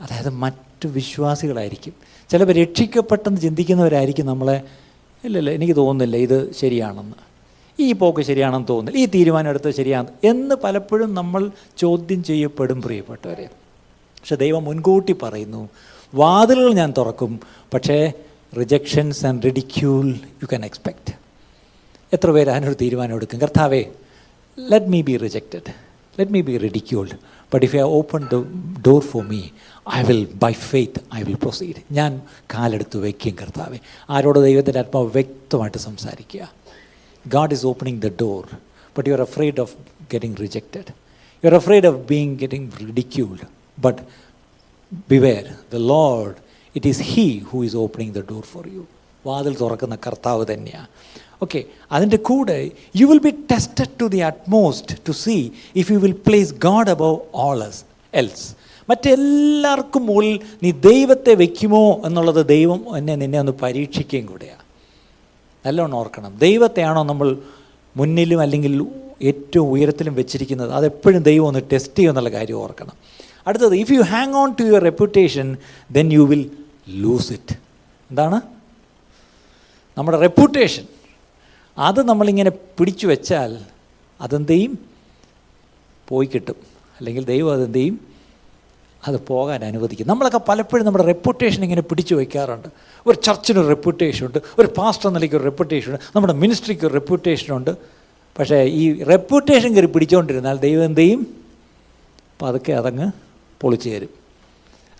അതായത് മറ്റു വിശ്വാസികളായിരിക്കും. ചിലപ്പോൾ രക്ഷിക്കപ്പെട്ടെന്ന് ചിന്തിക്കുന്നവരായിരിക്കും നമ്മളെ ഇല്ലല്ല എനിക്ക് തോന്നുന്നില്ല ഇത് ശരിയാണെന്ന്. ഈ പോക്ക് ശരിയാണെന്ന് തോന്നുന്നില്ല. ഈ തീരുമാനം എടുത്തത് ശരിയാണ് എന്ന് പലപ്പോഴും നമ്മൾ ചോദ്യം ചെയ്യപ്പെടും പ്രിയപ്പെട്ടവരെ. പക്ഷെ ദൈവം മുൻകൂട്ടി പറയുന്നു വാതിലുകൾ ഞാൻ തുറക്കും പക്ഷേ rejections and ridicule you can expect എത്ര പേര് അതിനൊരു തീരുമാനം എടുക്കും? കർത്താവേ let me be rejected let me be ridiculed but if you open the door for me I will by faith I will proceed ഞാൻ കാലെടുത്ത് വയ്ക്കും കർത്താവെ ആരോട് ദൈവത്തിന്റെ ആത്മാവ് വ്യക്തമായിട്ട് സംസാരിക്കുക God is opening the door, but you're afraid of getting rejected. You're afraid of being getting ridiculed. But beware, the Lord, it is He who is opening the door for you. വാതിൽ തുറക്കുന്ന കർത്താവ് തന്നെയാണ് okay അതിന്റെ കൂടെ you will be tested to the utmost to see if you will place God above all as else മറ്റെല്ലാവർക്കും മുകളിൽ നീ ദൈവത്തെ വയ്ക്കുമോ എന്നുള്ളത് ദൈവം എന്നെ നിന്നെ ഒന്ന് പരീക്ഷിക്കുകയും കൂടെയാണ് നല്ലോണം ഓർക്കണം. ദൈവത്തെയാണോ നമ്മൾ മുന്നിലും അല്ലെങ്കിൽ ഏറ്റവും ഉയരത്തിലും വെച്ചിരിക്കുന്നത്? അതെപ്പോഴും ദൈവം ഒന്ന് ടെസ്റ്റ് ചെയ്യുമെന്നുള്ള കാര്യം ഓർക്കണം. അടുത്തത് if you hang on to your reputation then you will lose it എന്താണ്? നമ്മുടെ റെപ്യൂട്ടേഷൻ അത് നമ്മളിങ്ങനെ പിടിച്ചു വെച്ചാൽ അതെന്ത് ചെയ്യും പോയി കിട്ടും. അല്ലെങ്കിൽ ദൈവം അതെന്ത് ചെയ്യും അത് പോകാൻ അനുവദിക്കും. നമ്മളൊക്കെ പലപ്പോഴും നമ്മുടെ റെപ്യൂട്ടേഷൻ ഇങ്ങനെ പിടിച്ചു വയ്ക്കാറുണ്ട് ഒരു ചർച്ചിനൊരു റെപ്യൂട്ടേഷൻ ഉണ്ട്. ഒരു പാസ്റ്റർ നിലയ്ക്ക് ഒരു റെപ്യൂട്ടേഷൻ ഉണ്ട്. നമ്മുടെ മിനിസ്ട്രിക്ക് ഒരു റെപ്യൂട്ടേഷൻ ഉണ്ട്. പക്ഷേ ഈ റെപ്യൂട്ടേഷൻ കയറി പിടിച്ചുകൊണ്ടിരുന്നാൽ ദൈവം എന്ത് ചെയ്യും പതുക്കെ അതങ്ങ് പൊളിച്ചു തരും.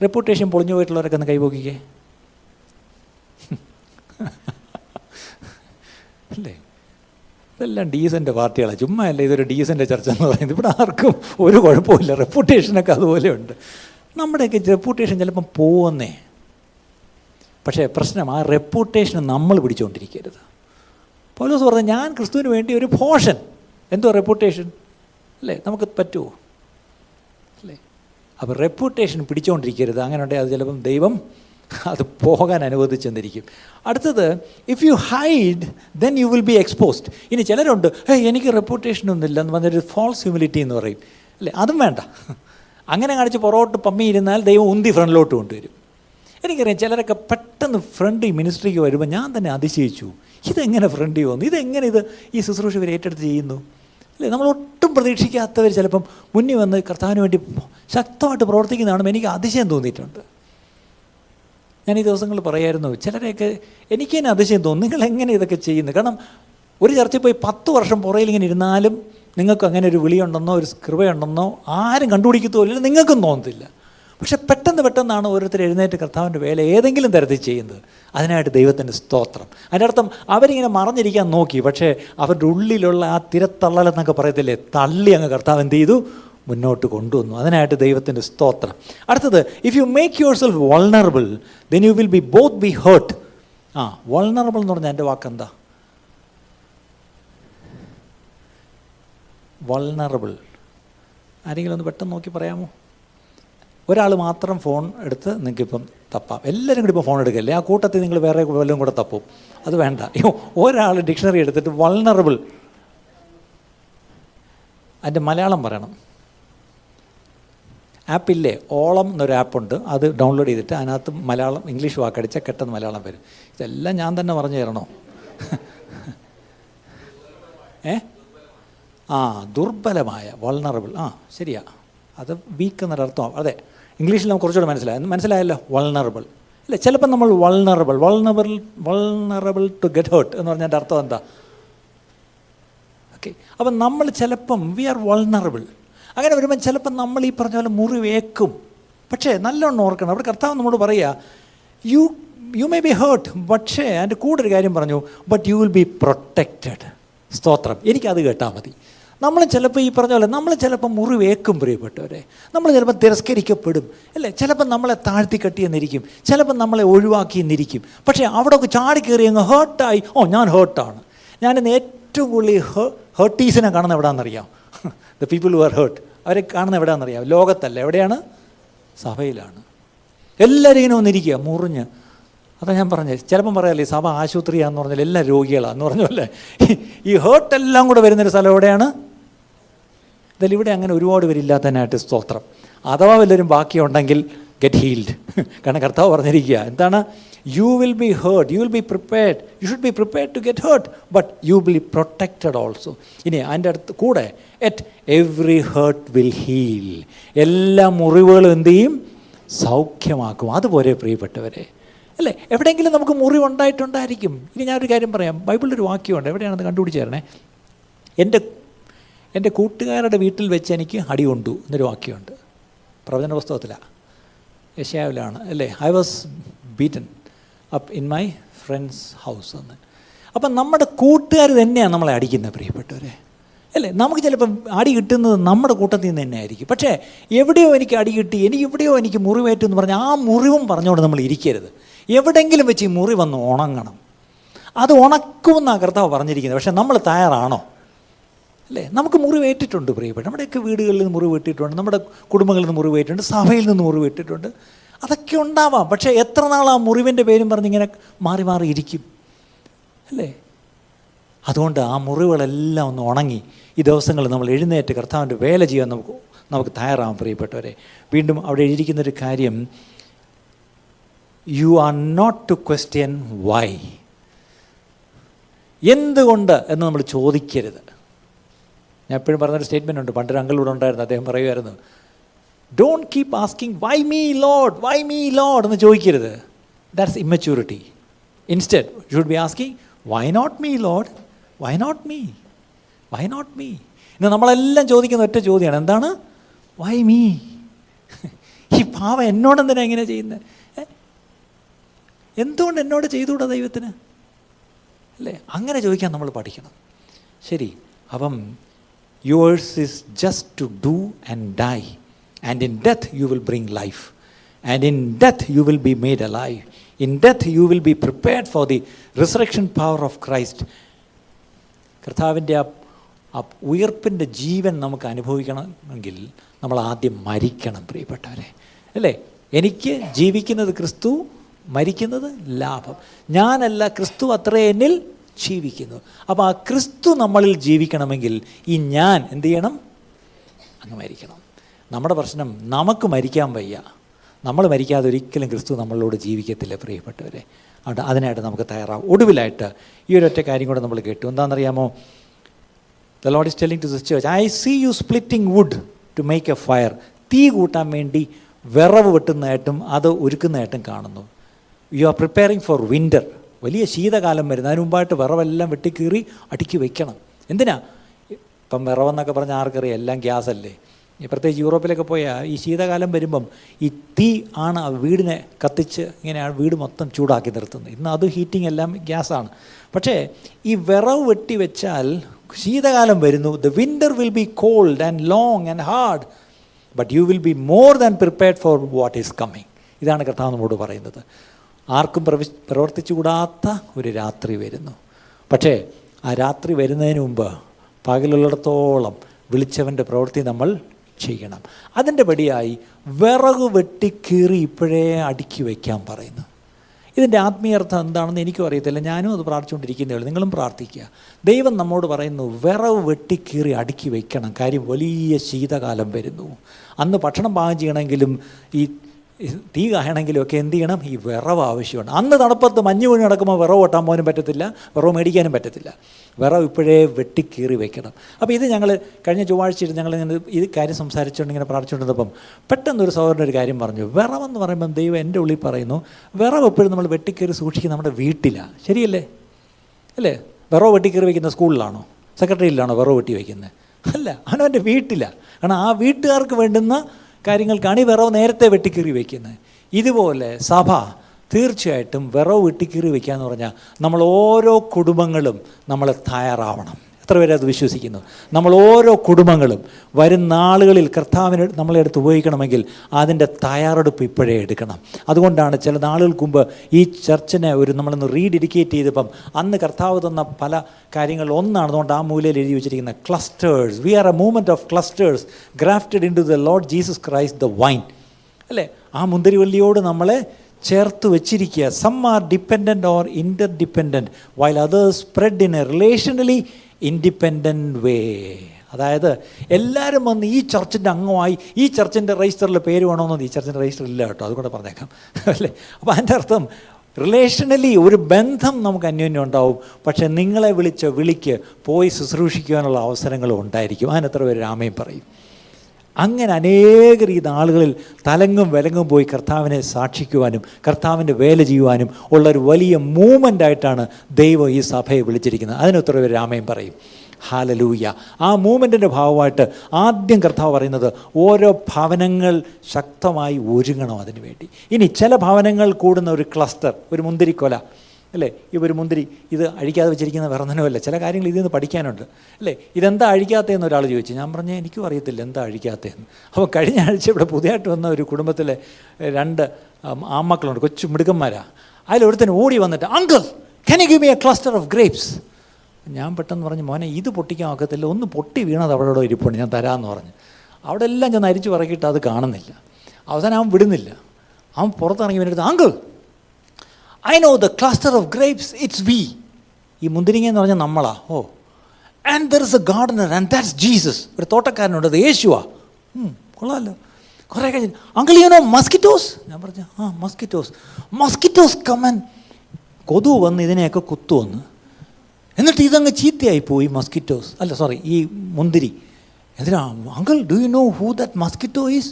റെപ്യൂട്ടേഷൻ പൊളിഞ്ഞു പോയിട്ടുള്ളവരൊക്കെ ഒന്ന് കൈപോക്കിക്കേ. [laughs] അല്ലേ? ഇതെല്ലാം ഡീസന്റ് പാർട്ടികളാണ് ചുമ്മാ അല്ല ഇതൊരു ഡീസന്റ് ചർച്ച എന്ന് പറയുന്നത്. ഇവിടെ ആർക്കും ഒരു കുഴപ്പമില്ല റെപ്യൂട്ടേഷനൊക്കെ അതുപോലെ ഉണ്ട്. നമ്മുടെയൊക്കെ റെപ്യൂട്ടേഷൻ ചിലപ്പം പോകുന്നേ പക്ഷേ പ്രശ്നം ആ റെപ്യൂട്ടേഷൻ നമ്മൾ പിടിച്ചുകൊണ്ടിരിക്കരുത് പോലീസ് പറഞ്ഞ ഞാൻ ക്രിസ്തുവിന് വേണ്ടി ഒരു പോഷൻ എന്തോ റെപ്യൂട്ടേഷൻ അല്ലേ? നമുക്ക് പറ്റുമോ അല്ലേ? അപ്പോൾ റെപ്യൂട്ടേഷൻ പിടിച്ചുകൊണ്ടിരിക്കരുത് അങ്ങനെ ഉണ്ടെങ്കിൽ അത് ചിലപ്പം ദൈവം അത് പോകാൻ അനുവദിച്ചെന്നിരിക്കും അടുത്തത് if you hide then you will be exposed ഇനി ചിലരുണ്ട് ഏയ് എനിക്ക് റെപ്യൂട്ടേഷൻ ഒന്നുമില്ല എന്ന് പറഞ്ഞൊരു ഫോൾസ് ഹ്യൂമിലിറ്റി എന്ന് പറയും. അല്ലേ? അതും വേണ്ട. അങ്ങനെ കാണിച്ച് പുറകോട്ട് പമ്മിയിരുന്നാൽ ദൈവം ഉന്തി ഫ്രണ്ടിലോട്ട് കൊണ്ടുവരും. എനിക്കറിയാം ചിലരൊക്കെ പെട്ടെന്ന് ഫ്രണ്ട് മിനിസ്ട്രിക്ക് വരുമ്പോൾ ഞാൻ തന്നെ അതിശയിച്ചു. ഇതെങ്ങനെ ഫ്രണ്ട് വന്നു? ഇതെങ്ങനെ ഇത് ഈ ശുശ്രൂഷ ഇവർ ഏറ്റെടുത്ത് ചെയ്യുന്നു? അല്ലേ? നമ്മൾ ഒട്ടും പ്രതീക്ഷിക്കാത്തവർ ചിലപ്പം മുന്നിൽ വന്ന് കർത്താവിന് വേണ്ടി ശക്തമായിട്ട് പ്രവർത്തിക്കുന്നതാണ് എനിക്ക് അതിശയം തോന്നിയിട്ടുണ്ട്. ഞാൻ ഈ ദിവസങ്ങൾ പറയായിരുന്നു ചിലരെയൊക്കെ എനിക്ക് തന്നെ അതിശയം തോന്നും നിങ്ങൾ എങ്ങനെ ഇതൊക്കെ ചെയ്യുന്നു? കാരണം ഒരു ചർച്ചയിൽ പോയി പത്ത് വർഷം പുറയിൽ ഇങ്ങനെ ഇരുന്നാലും നിങ്ങൾക്ക് അങ്ങനെ ഒരു വിളിയുണ്ടെന്നോ ഒരു കൃപയുണ്ടെന്നോ ആരും കണ്ടുപിടിക്കത്തുമില്ല നിങ്ങൾക്കും തോന്നത്തില്ല. പക്ഷേ പെട്ടെന്ന് പെട്ടെന്നാണ് ഓരോരുത്തർ എഴുന്നേറ്റ് കർത്താവിന്റെ വേല ഏതെങ്കിലും തരത്തിൽ ചെയ്യുന്നത്. അതിനായിട്ട് ദൈവത്തിന്റെ സ്തോത്രം. അതിന്റെ അർത്ഥം അവരിങ്ങനെ മറഞ്ഞിരിക്കാൻ നോക്കി പക്ഷേ അവരുടെ ഉള്ളിലുള്ള ആ തിരത്തള്ളലെന്നൊക്കെ പറയത്തില്ലേ തള്ളി അങ്ങ് കർത്താവ് എന്ത് ചെയ്തു? മുന്നോട്ട് കൊണ്ടുവന്നു. അതിനായിട്ട് ദൈവത്തിന്റെ സ്തോത്രം. അടുത്തത് if you make yourself vulnerable then you will be both be hurt ആ വൾണറബിൾ എന്ന് പറഞ്ഞാൽ എന്റെ വാക്കെന്താ? വൾണറബിൾ ആരെങ്കിലും ഒന്ന് പെട്ടെന്ന് നോക്കി പറയാമോ? ഒരാൾ മാത്രം ഫോൺ എടുത്ത് നിങ്ങൾക്കിപ്പം തപ്പാം. എല്ലാവരും കൂടി ഇപ്പോൾ ഫോൺ എടുക്കല്ലേ? ആ കൂട്ടത്തിൽ നിങ്ങൾ വേറെ വല്ലതും കൂടെ തപ്പും. അത് വേണ്ട. അയ്യോ ഒരാൾ ഡിക്ഷണറി എടുത്തിട്ട് വൾണറബിൾ അതിന്റെ മലയാളം പറയണം. ആപ്പില്ലേ? ഓളം എന്നൊരു ആപ്പുണ്ട്. അത് ഡൗൺലോഡ് ചെയ്തിട്ട് അതിനകത്ത് മലയാളം ഇംഗ്ലീഷ് വാക്കടിച്ചാൽ പെട്ടെന്ന് മലയാളം വരും. ഇതെല്ലാം ഞാൻ തന്നെ പറഞ്ഞു തരണോ? [laughs] ഏ? ആ ദുർബലമായ വൾണറബിൾ ആ ശരിയാ. അത് വീക്ക് എന്നൊരർത്ഥം. അതെ ഇംഗ്ലീഷിൽ നമുക്ക് കുറച്ചുകൂടെ മനസ്സിലായി. മനസ്സിലായല്ലോ? വൾണറബിൾ അല്ലേ ചിലപ്പോൾ നമ്മൾ vulnerable vulnerable vulnerable to get out എന്ന് പറഞ്ഞതിന്റെ അർത്ഥം എന്താ? ഓക്കെ അപ്പം നമ്മൾ ചിലപ്പം വി ആർ വൾണറബിൾ അങ്ങനെ വരുമ്പം ചിലപ്പം നമ്മൾ ഈ പറഞ്ഞ പോലെ മുറിവേക്കും പക്ഷേ നല്ലോണം ഓർക്കണം. അവിടെ കർത്താവ് നമ്മോട് പറയുക you you may be hurt പക്ഷേ അതിന്റെ കൂടെ ഒരു കാര്യം പറഞ്ഞു but you will be protected സ്തോത്രം. എനിക്കത് കേട്ടാൽ മതി. നമ്മൾ ചിലപ്പോൾ ഈ പറഞ്ഞ പോലെ നമ്മൾ ചിലപ്പോൾ മുറിവേക്കും പ്രിയപ്പെട്ടവരെ. നമ്മൾ ചിലപ്പോൾ തിരസ്കരിക്കപ്പെടും. അല്ലേ? ചിലപ്പോൾ നമ്മളെ താഴ്ത്തി കെട്ടിയെന്നിരിക്കും. ചിലപ്പോൾ നമ്മളെ ഒഴിവാക്കി എന്നിരിക്കും പക്ഷേ അവിടെ ഒക്കെ ചാടി കയറി അങ്ങ് ഹേർട്ടായി ഓ ഞാൻ ഹേർട്ടാണ് ഞാനിന്ന് ഏറ്റവും കൂടുതൽ ഹേർട്ടീസിനെ കാണുന്ന എവിടെയാണെന്നറിയാം the people who are hurt അവരെ കാണുന്ന എവിടെയാണെന്നറിയാം. ലോകത്തല്ല എവിടെയാണ്? സഭയിലാണ്. എല്ലാവരും ഇങ്ങനെ വന്നിരിക്കുക മുറിഞ്ഞ്. അതാ ഞാൻ പറഞ്ഞത് ചിലപ്പം പറയാല്ലേ സഭ ആശുപത്രിയാന്ന് പറഞ്ഞാൽ എല്ലാം രോഗികളാന്ന് പറഞ്ഞല്ലേ ഈ ഹേർട്ടെല്ലാം കൂടെ വരുന്നൊരു സ്ഥലം എവിടെയാണ്? ഇതിൽ ഇവിടെ അങ്ങനെ ഒരുപാട് പേരില്ലാത്തതിനായിട്ട് സ്തോത്രം. അഥവാ വല്ലവരും ബാക്കിയുണ്ടെങ്കിൽ ഗെറ്റ് ഹീൽഡ് കാരണം കർത്താവ് പറഞ്ഞിരിക്കുക എന്താണ്? You will be hurt, you will be prepared you should be prepared to get hurt but you will be protected also ഇനി അതിന്റെ അടുത്ത് കൂടെ at every hurt will heal എല്ലാ മുറിവുകളും എന്ത് ചെയ്യും? സൗഖ്യമാക്കും. അതുപോലെ പ്രിയപ്പെട്ടവരെ അല്ലേ? എവിടെയെങ്കിലും നമുക്ക് മുറിവുണ്ടായിട്ടുണ്ടായിരിക്കും. ഇനി ഞാനൊരു കാര്യം പറയാം. ബൈബിളിലൊരു വാക്യമുണ്ട്. എവിടെയാണെന്ന് കണ്ടുപിടിച്ച് തരണേ. എന്റെ എന്റെ കൂട്ടുകാരുടെ വീട്ടിൽ വെച്ച് എനിക്ക് അടി കൊണ്ടു എന്നൊരു വാക്യമുണ്ട്. പ്രവചന പുസ്തകത്തിലാണ് യശയാവിലാണ് അല്ലേ? I was beaten up in my friend's house എന്ന്. അപ്പം നമ്മുടെ കൂട്ടുകാർ തന്നെയാണ് നമ്മളെ അടിക്കുന്നത് പ്രിയപ്പെട്ടവരെ. അല്ലേ? നമുക്ക് ചിലപ്പം അടി കിട്ടുന്നത് നമ്മുടെ കൂട്ടത്തിൽ നിന്ന് തന്നെ ആയിരിക്കും പക്ഷേ എവിടെയോ എനിക്ക് അടി കിട്ടി എനിക്ക് എവിടെയോ എനിക്ക് മുറിവേറ്റു എന്ന് പറഞ്ഞാൽ ആ മുറിവും പറഞ്ഞുകൊണ്ട് നമ്മൾ ഇരിക്കരുത്. എവിടെയെങ്കിലും വെച്ച് ഈ മുറി വന്ന് ഉണങ്ങണം. അത് ഉണക്കുമെന്നാണ് കർത്താവ് പറഞ്ഞിരിക്കുന്നത്. പക്ഷേ നമ്മൾ തയ്യാറാണോ? അല്ലേ? നമുക്ക് മുറിവേറ്റിട്ടുണ്ട് പ്രിയപ്പെട്ട നമ്മുടെയൊക്കെ വീടുകളിൽ നിന്ന് മുറിവേറ്റിട്ടുണ്ട് നമ്മുടെ കുടുംബങ്ങളിൽ നിന്ന് മുറിവേറ്റിട്ടുണ്ട് സഭയിൽ നിന്ന് മുറിവേറ്റിട്ടുണ്ട്. അതൊക്കെ ഉണ്ടാവാം. പക്ഷേ എത്ര നാൾ ആ മുറിവിന്റെ പേരും പറഞ്ഞിങ്ങനെ മാറി മാറി ഇരിക്കും? അല്ലേ? അതുകൊണ്ട് ആ മുറിവുകളെല്ലാം ഒന്ന് ഉണങ്ങി ഈ ദിവസങ്ങളിൽ നമ്മൾ എഴുന്നേറ്റ് കർത്താവിന്റെ വേല ചെയ്യാൻ നമുക്ക് നമുക്ക് തയ്യാറാവാം പ്രിയപ്പെട്ടവരെ. വീണ്ടും അവിടെ എഴുതിയിരിക്കുന്നൊരു കാര്യം you are not to question why എന്തുകൊണ്ട് എന്ന് നമ്മൾ ചോദിക്കരുത്. ഞാൻ എപ്പോഴും പറഞ്ഞൊരു സ്റ്റേറ്റ്മെന്റ് ഉണ്ട് പണ്ടൊരു അങ്കിളൂടെ ഉണ്ടായിരുന്നു. അദ്ദേഹം പറയുമായിരുന്നു don't keep asking why me Lord why me Lord എന്ന് ചോദിക്കരുത്. That's immaturity instead should be asking why not me Lord why not me why not me ഇന്ന് നമ്മളെല്ലാം ചോദിക്കുന്ന ഒറ്റ ചോദ്യമാണ്. എന്താണ്? വൈ മീ [laughs] ഈ പാവം എന്നോടെന്തിനാ ഇങ്ങനെ ചെയ്യുന്നത് എന്തുകൊണ്ട് എന്നോട് ചെയ്തുകൂടാ ദൈവത്തിന്? അല്ലേ? അങ്ങനെ ചോദിക്കാൻ നമ്മൾ പഠിക്കണം. ശരി. അപ്പം yours is just to do and die and in death you will bring life and in death you will be made a life in death you will be prepared for the resurrection power of Christ കർത്താവിന്റെ ആ ആ ഉയർപ്പിന്റെ ജീവൻ നമുക്ക് അനുഭവിക്കണമെങ്കിൽ നമ്മൾ ആദ്യം മരിക്കണം പ്രിയപ്പെട്ടവരെ. അല്ലേ? എനിക്ക് ജീവിക്കുന്നത് ക്രിസ്തു മരിക്കുന്നത് ലാഭം. ഞാനല്ല ക്രിസ്തു അത്രേ എന്നിൽ ജീവിക്കുന്നു. അപ്പോൾ ആ ക്രിസ്തു നമ്മളിൽ ജീവിക്കണമെങ്കിൽ ഈ ഞാൻ എന്ത് ചെയ്യണം? അങ്ങ് മരിക്കണം. നമ്മുടെ പ്രശ്നം നമുക്ക് മരിക്കാൻ വയ്യ. നമ്മൾ മരിക്കാതെ ഒരിക്കലും ക്രിസ്തു നമ്മളോട് ജീവിക്കത്തില്ല പ്രിയപ്പെട്ടവരെ. അതുകൊണ്ട് അതിനായിട്ട് നമുക്ക് തയ്യാറാവും. ഒടുവിലായിട്ട് ഈ ഒരൊറ്റ കാര്യം കൂടെ നമ്മൾ കേട്ടു. എന്താണെന്നറിയാമോ? The Lord is telling to this church I see you splitting wood to make a fire തീ കൂട്ടാൻ വേണ്ടി വിറവ് വെട്ടുന്നതായിട്ടും അത് ഒരുക്കുന്നതായിട്ടും കാണുന്നു. You are preparing for winter വലിയ ശീതകാലം വരുന്നത് അതിന് മുമ്പായിട്ട് വിറവെല്ലാം വെട്ടിക്കീറി അടുക്കി വയ്ക്കണം എന്തിനാ? ഇപ്പം വിറവെന്നൊക്കെ പറഞ്ഞാൽ ആർക്കറിയാം? എല്ലാം ഗ്യാസ് അല്ലേ ഈ പ്രത്യേകിച്ച് യൂറോപ്പിലൊക്കെ പോയാൽ ഈ ശീതകാലം വരുമ്പം ഈ തീ ആണ് ആ വീടിനെ കത്തിച്ച് ഇങ്ങനെയാണ് വീട് മൊത്തം ചൂടാക്കി നിർത്തുന്നത്. ഇന്ന് അത് ഹീറ്റിംഗ് എല്ലാം ഗ്യാസാണ് പക്ഷേ ഈ വിറവ് വെട്ടി വെച്ചാൽ ശീതകാലം വരുന്നു. The winter will be cold and long and hard but you will be more than prepared for what is coming ഇതാണ് കർത്താവ് നമ്മോട് പറയുന്നത്. ആർക്കും പ്രവി പ്രവർത്തിച്ചുകൂടാത്ത ഒരു രാത്രി വരുന്നു. പക്ഷേ ആ രാത്രി വരുന്നതിന് മുമ്പ് പകലുള്ളിടത്തോളം വിളിച്ചവന്റെ പ്രവൃത്തി നമ്മൾ ചെയ്യണം. അതിന്റെ പടിയായി വിറക് വെട്ടിക്കീറി ഇപ്പോഴേ അടുക്കി വയ്ക്കാൻ പറയുന്നു. ഇതിന്റെ ആത്മീയർത്ഥം എന്താണെന്ന് എനിക്കും അറിയത്തില്ല. ഞാനും അത് പ്രാർത്ഥിച്ചുകൊണ്ടിരിക്കുന്നേ ഉള്ളൂ. നിങ്ങളും പ്രാർത്ഥിക്കുക. ദൈവം നമ്മോട് പറയുന്നു വിറവ് വെട്ടിക്കീറി അടുക്കി വയ്ക്കണം. കാര്യം വലിയ ശീതകാലം വരുന്നു. അന്ന് ഭക്ഷണം പാകം ചെയ്യണമെങ്കിലും ഈ ഈ തീ ഒക്കെ എന്ത് ചെയ്യണം? ഈ വിറവ് ആവശ്യമാണ്. അന്ന് തണുപ്പത്ത് മഞ്ഞ് വീണ് നടക്കുമ്പോൾ വിറവ് ഓട്ടാൻ പോകാനും പറ്റത്തില്ല വിറവ് മേടിക്കാനും പറ്റത്തില്ല. വിറവ് ഇപ്പോഴേ വെട്ടിക്കീറി വെക്കണം. അപ്പോൾ ഇത് ഞങ്ങൾ കഴിഞ്ഞ ചൊവ്വാഴ്ച ഞങ്ങൾ ഇങ്ങനെ ഇത് കാര്യം സംസാരിച്ചുകൊണ്ട് ഇങ്ങനെ പ്രാർത്ഥിച്ചുകൊണ്ടിരുന്നപ്പം പെട്ടെന്ന് ഒരു സഹോദരൻ ഒരു കാര്യം പറഞ്ഞു. വിറവെന്ന് പറയുമ്പം ദൈവം എന്റെ ഉള്ളിൽ പറയുന്നു വിറവ് എപ്പോഴും നമ്മൾ വെട്ടിക്കീറി സൂക്ഷിക്കുന്ന നമ്മുടെ വീട്ടിലാണ് ശരിയല്ലേ? അല്ലേ? വിറവ് വെട്ടിക്കീറി വയ്ക്കുന്ന സ്കൂളിലാണോ? സെക്രട്ടറിയിലാണോ വിറവ് വെട്ടി വയ്ക്കുന്നത് അല്ല അവനവന്റെ വീട്ടിലാണ് കാരണം ആ വീട്ടുകാർക്ക് വേണ്ടുന്ന കാര്യങ്ങൾക്കാണ് ഈ വിറവ് നേരത്തെ വെട്ടിക്കീറി വയ്ക്കുന്നത് ഇതുപോലെ സഭ തീർച്ചയായിട്ടും വിറവ് വെട്ടിക്കീറി വയ്ക്കുക എന്ന് പറഞ്ഞാൽ നമ്മൾ ഓരോ കുടുംബങ്ങളും നമ്മൾ തയ്യാറാവണം. എത്ര പേരത് വിശ്വസിക്കുന്നു? നമ്മൾ ഓരോ കുടുംബങ്ങളും വരും നാളുകളിൽ കർത്താവിന് നമ്മളെ അടുത്ത് ഉപയോഗിക്കണമെങ്കിൽ അതിന്റെ തയ്യാറെടുപ്പ് ഇപ്പോഴേ എടുക്കണം. അതുകൊണ്ടാണ് ചില നാളുകൾക്ക് മുമ്പ് ഈ ചർച്ചിനെ ഒരു നമ്മളൊന്ന് റീഡെഡിക്കേറ്റ് ചെയ്തപ്പം അന്ന് കർത്താവ് തന്ന പല കാര്യങ്ങൾ ഒന്നാണ്. അതുകൊണ്ട് ആ മൂലയിൽ എഴുതി വെച്ചിരിക്കുന്ന clusters we are a movement of clusters grafted into the Lord Jesus Christ the vine അല്ലേ? ആ മുന്തിരിവള്ളിയോട് നമ്മളെ ചേർത്ത് വെച്ചിരിക്കുക. Some are dependent or interdependent while others spread in a relationally independent way അതായത് എല്ലാവരും വന്ന് ഈ ചർച്ചിന്റെ അംഗമായി ഈ ചർച്ചിന്റെ രജിസ്റ്ററിൽ പേര് വേണമെന്ന് ഈ ചർച്ചിന്റെ രജിസ്റ്റർ ഇല്ല കേട്ടോ. അതുകൊണ്ട് പറഞ്ഞേക്കാം. [laughs] അല്ലേ? അപ്പോൾ അതിന്റെ അർത്ഥം റിലേഷണലി ഒരു ബന്ധം നമുക്ക് അന്യോന്യം ഉണ്ടാവും. പക്ഷേ നിങ്ങളെ വിളിച്ച വിളിക്ക് പോയി ശുശ്രൂഷിക്കുവാനുള്ള അവസരങ്ങളും ഉണ്ടായിരിക്കും. അതിനെത്ര പേര് രാമയും പറയും. അങ്ങനെ അനേകർ ഈ ആളുകളിൽ തലങ്ങും വിലങ്ങും പോയി കർത്താവിനെ സാക്ഷിക്കുവാനും കർത്താവിന്റെ വേല ചെയ്യുവാനും ഉള്ള ഒരു വലിയ മൂവ്മെന്റ് ആയിട്ടാണ് ദൈവം ഈ സഭയെ വിളിച്ചിരിക്കുന്നത്. അതിനൊത്ര പേര് രാമയും പറയും. ഹാലലൂയ ആ മൂവ്മെന്റിന്റെ ഭാഗമായിട്ട് ആദ്യം കർത്താവ് പറയുന്നത് ഓരോ ഭവനങ്ങൾ ശക്തമായി ഒരുങ്ങണം അതിനു വേണ്ടി ഇനി ചില ഭവനങ്ങൾ കൂടുന്ന ഒരു ക്ലസ്റ്റർ ഒരു മുന്തിരിക്കൊല അല്ലേ? ഈ ഒരു മുന്തിരി ഇത് അഴിക്കാതെ വെച്ചിരിക്കുന്ന വേറൊന്നിനുമല്ല ചില കാര്യങ്ങൾ ഇതിൽ നിന്ന് പഠിക്കാനുണ്ട്. അല്ലേ? ഇതെന്താ അഴിക്കാത്തതെന്ന് ഒരാൾ ചോദിച്ചു. ഞാൻ പറഞ്ഞു എനിക്കും അറിയത്തില്ല എന്താ അഴിക്കാത്തതെന്ന്. അപ്പോൾ കഴിഞ്ഞ ആഴ്ച ഇവിടെ പുതിയതായിട്ട് വന്ന ഒരു കുടുംബത്തിലെ രണ്ട് ആമ്മക്കളുണ്ട് കൊച്ചു മിടുക്കന്മാരാണ് അതിലൊരുത്തൻ ഓടി വന്നിട്ട് uncle can you give me a cluster of grapes ഞാൻ പെട്ടെന്ന് പറഞ്ഞു മോനെ ഇത് പൊട്ടിക്കാൻ ഒക്കത്തില്ല. ഒന്ന് പൊട്ടി വീണത് അവിടെ ഇരിപ്പുണ്ട്. ഞാൻ തരാമെന്ന് പറഞ്ഞു. അവിടെ എല്ലാം ഞാൻ അരിച്ചു പറക്കിയിട്ട് അത് കാണുന്നില്ല. അവസാനം അവൻ വിടുന്നില്ല. അവൻ പുറത്തിറങ്ങി വേണ്ടിയിട്ട് uncle I know the cluster of grapes it's we ഈ മുന്തിരിങ്ങ എന്ന് പറഞ്ഞാൽ നമ്മളാ. ഓ. And there is a gardener and that's Jesus ഒരു തോട്ടക്കാരനുണ്ട് അത് യേശുവാ. കൊള്ളാമല്ലോ കുറേ കഴിഞ്ഞ് അങ്കിൾ യു നോ മസ്കിറ്റോസ് ഞാൻ പറഞ്ഞു ആ മസ്കിറ്റോസ് മസ്കിറ്റോസ് കമൻ കൊതു വന്ന് ഇതിനെയൊക്കെ കുത്തുവന്ന് എന്നിട്ട് ഇതങ്ങ് ചീത്തയായി പോയി മസ്കിറ്റോസ് അല്ല സോറി ഈ മുന്തിരി. എന്തിനാ? Uncle do you know who that mosquito is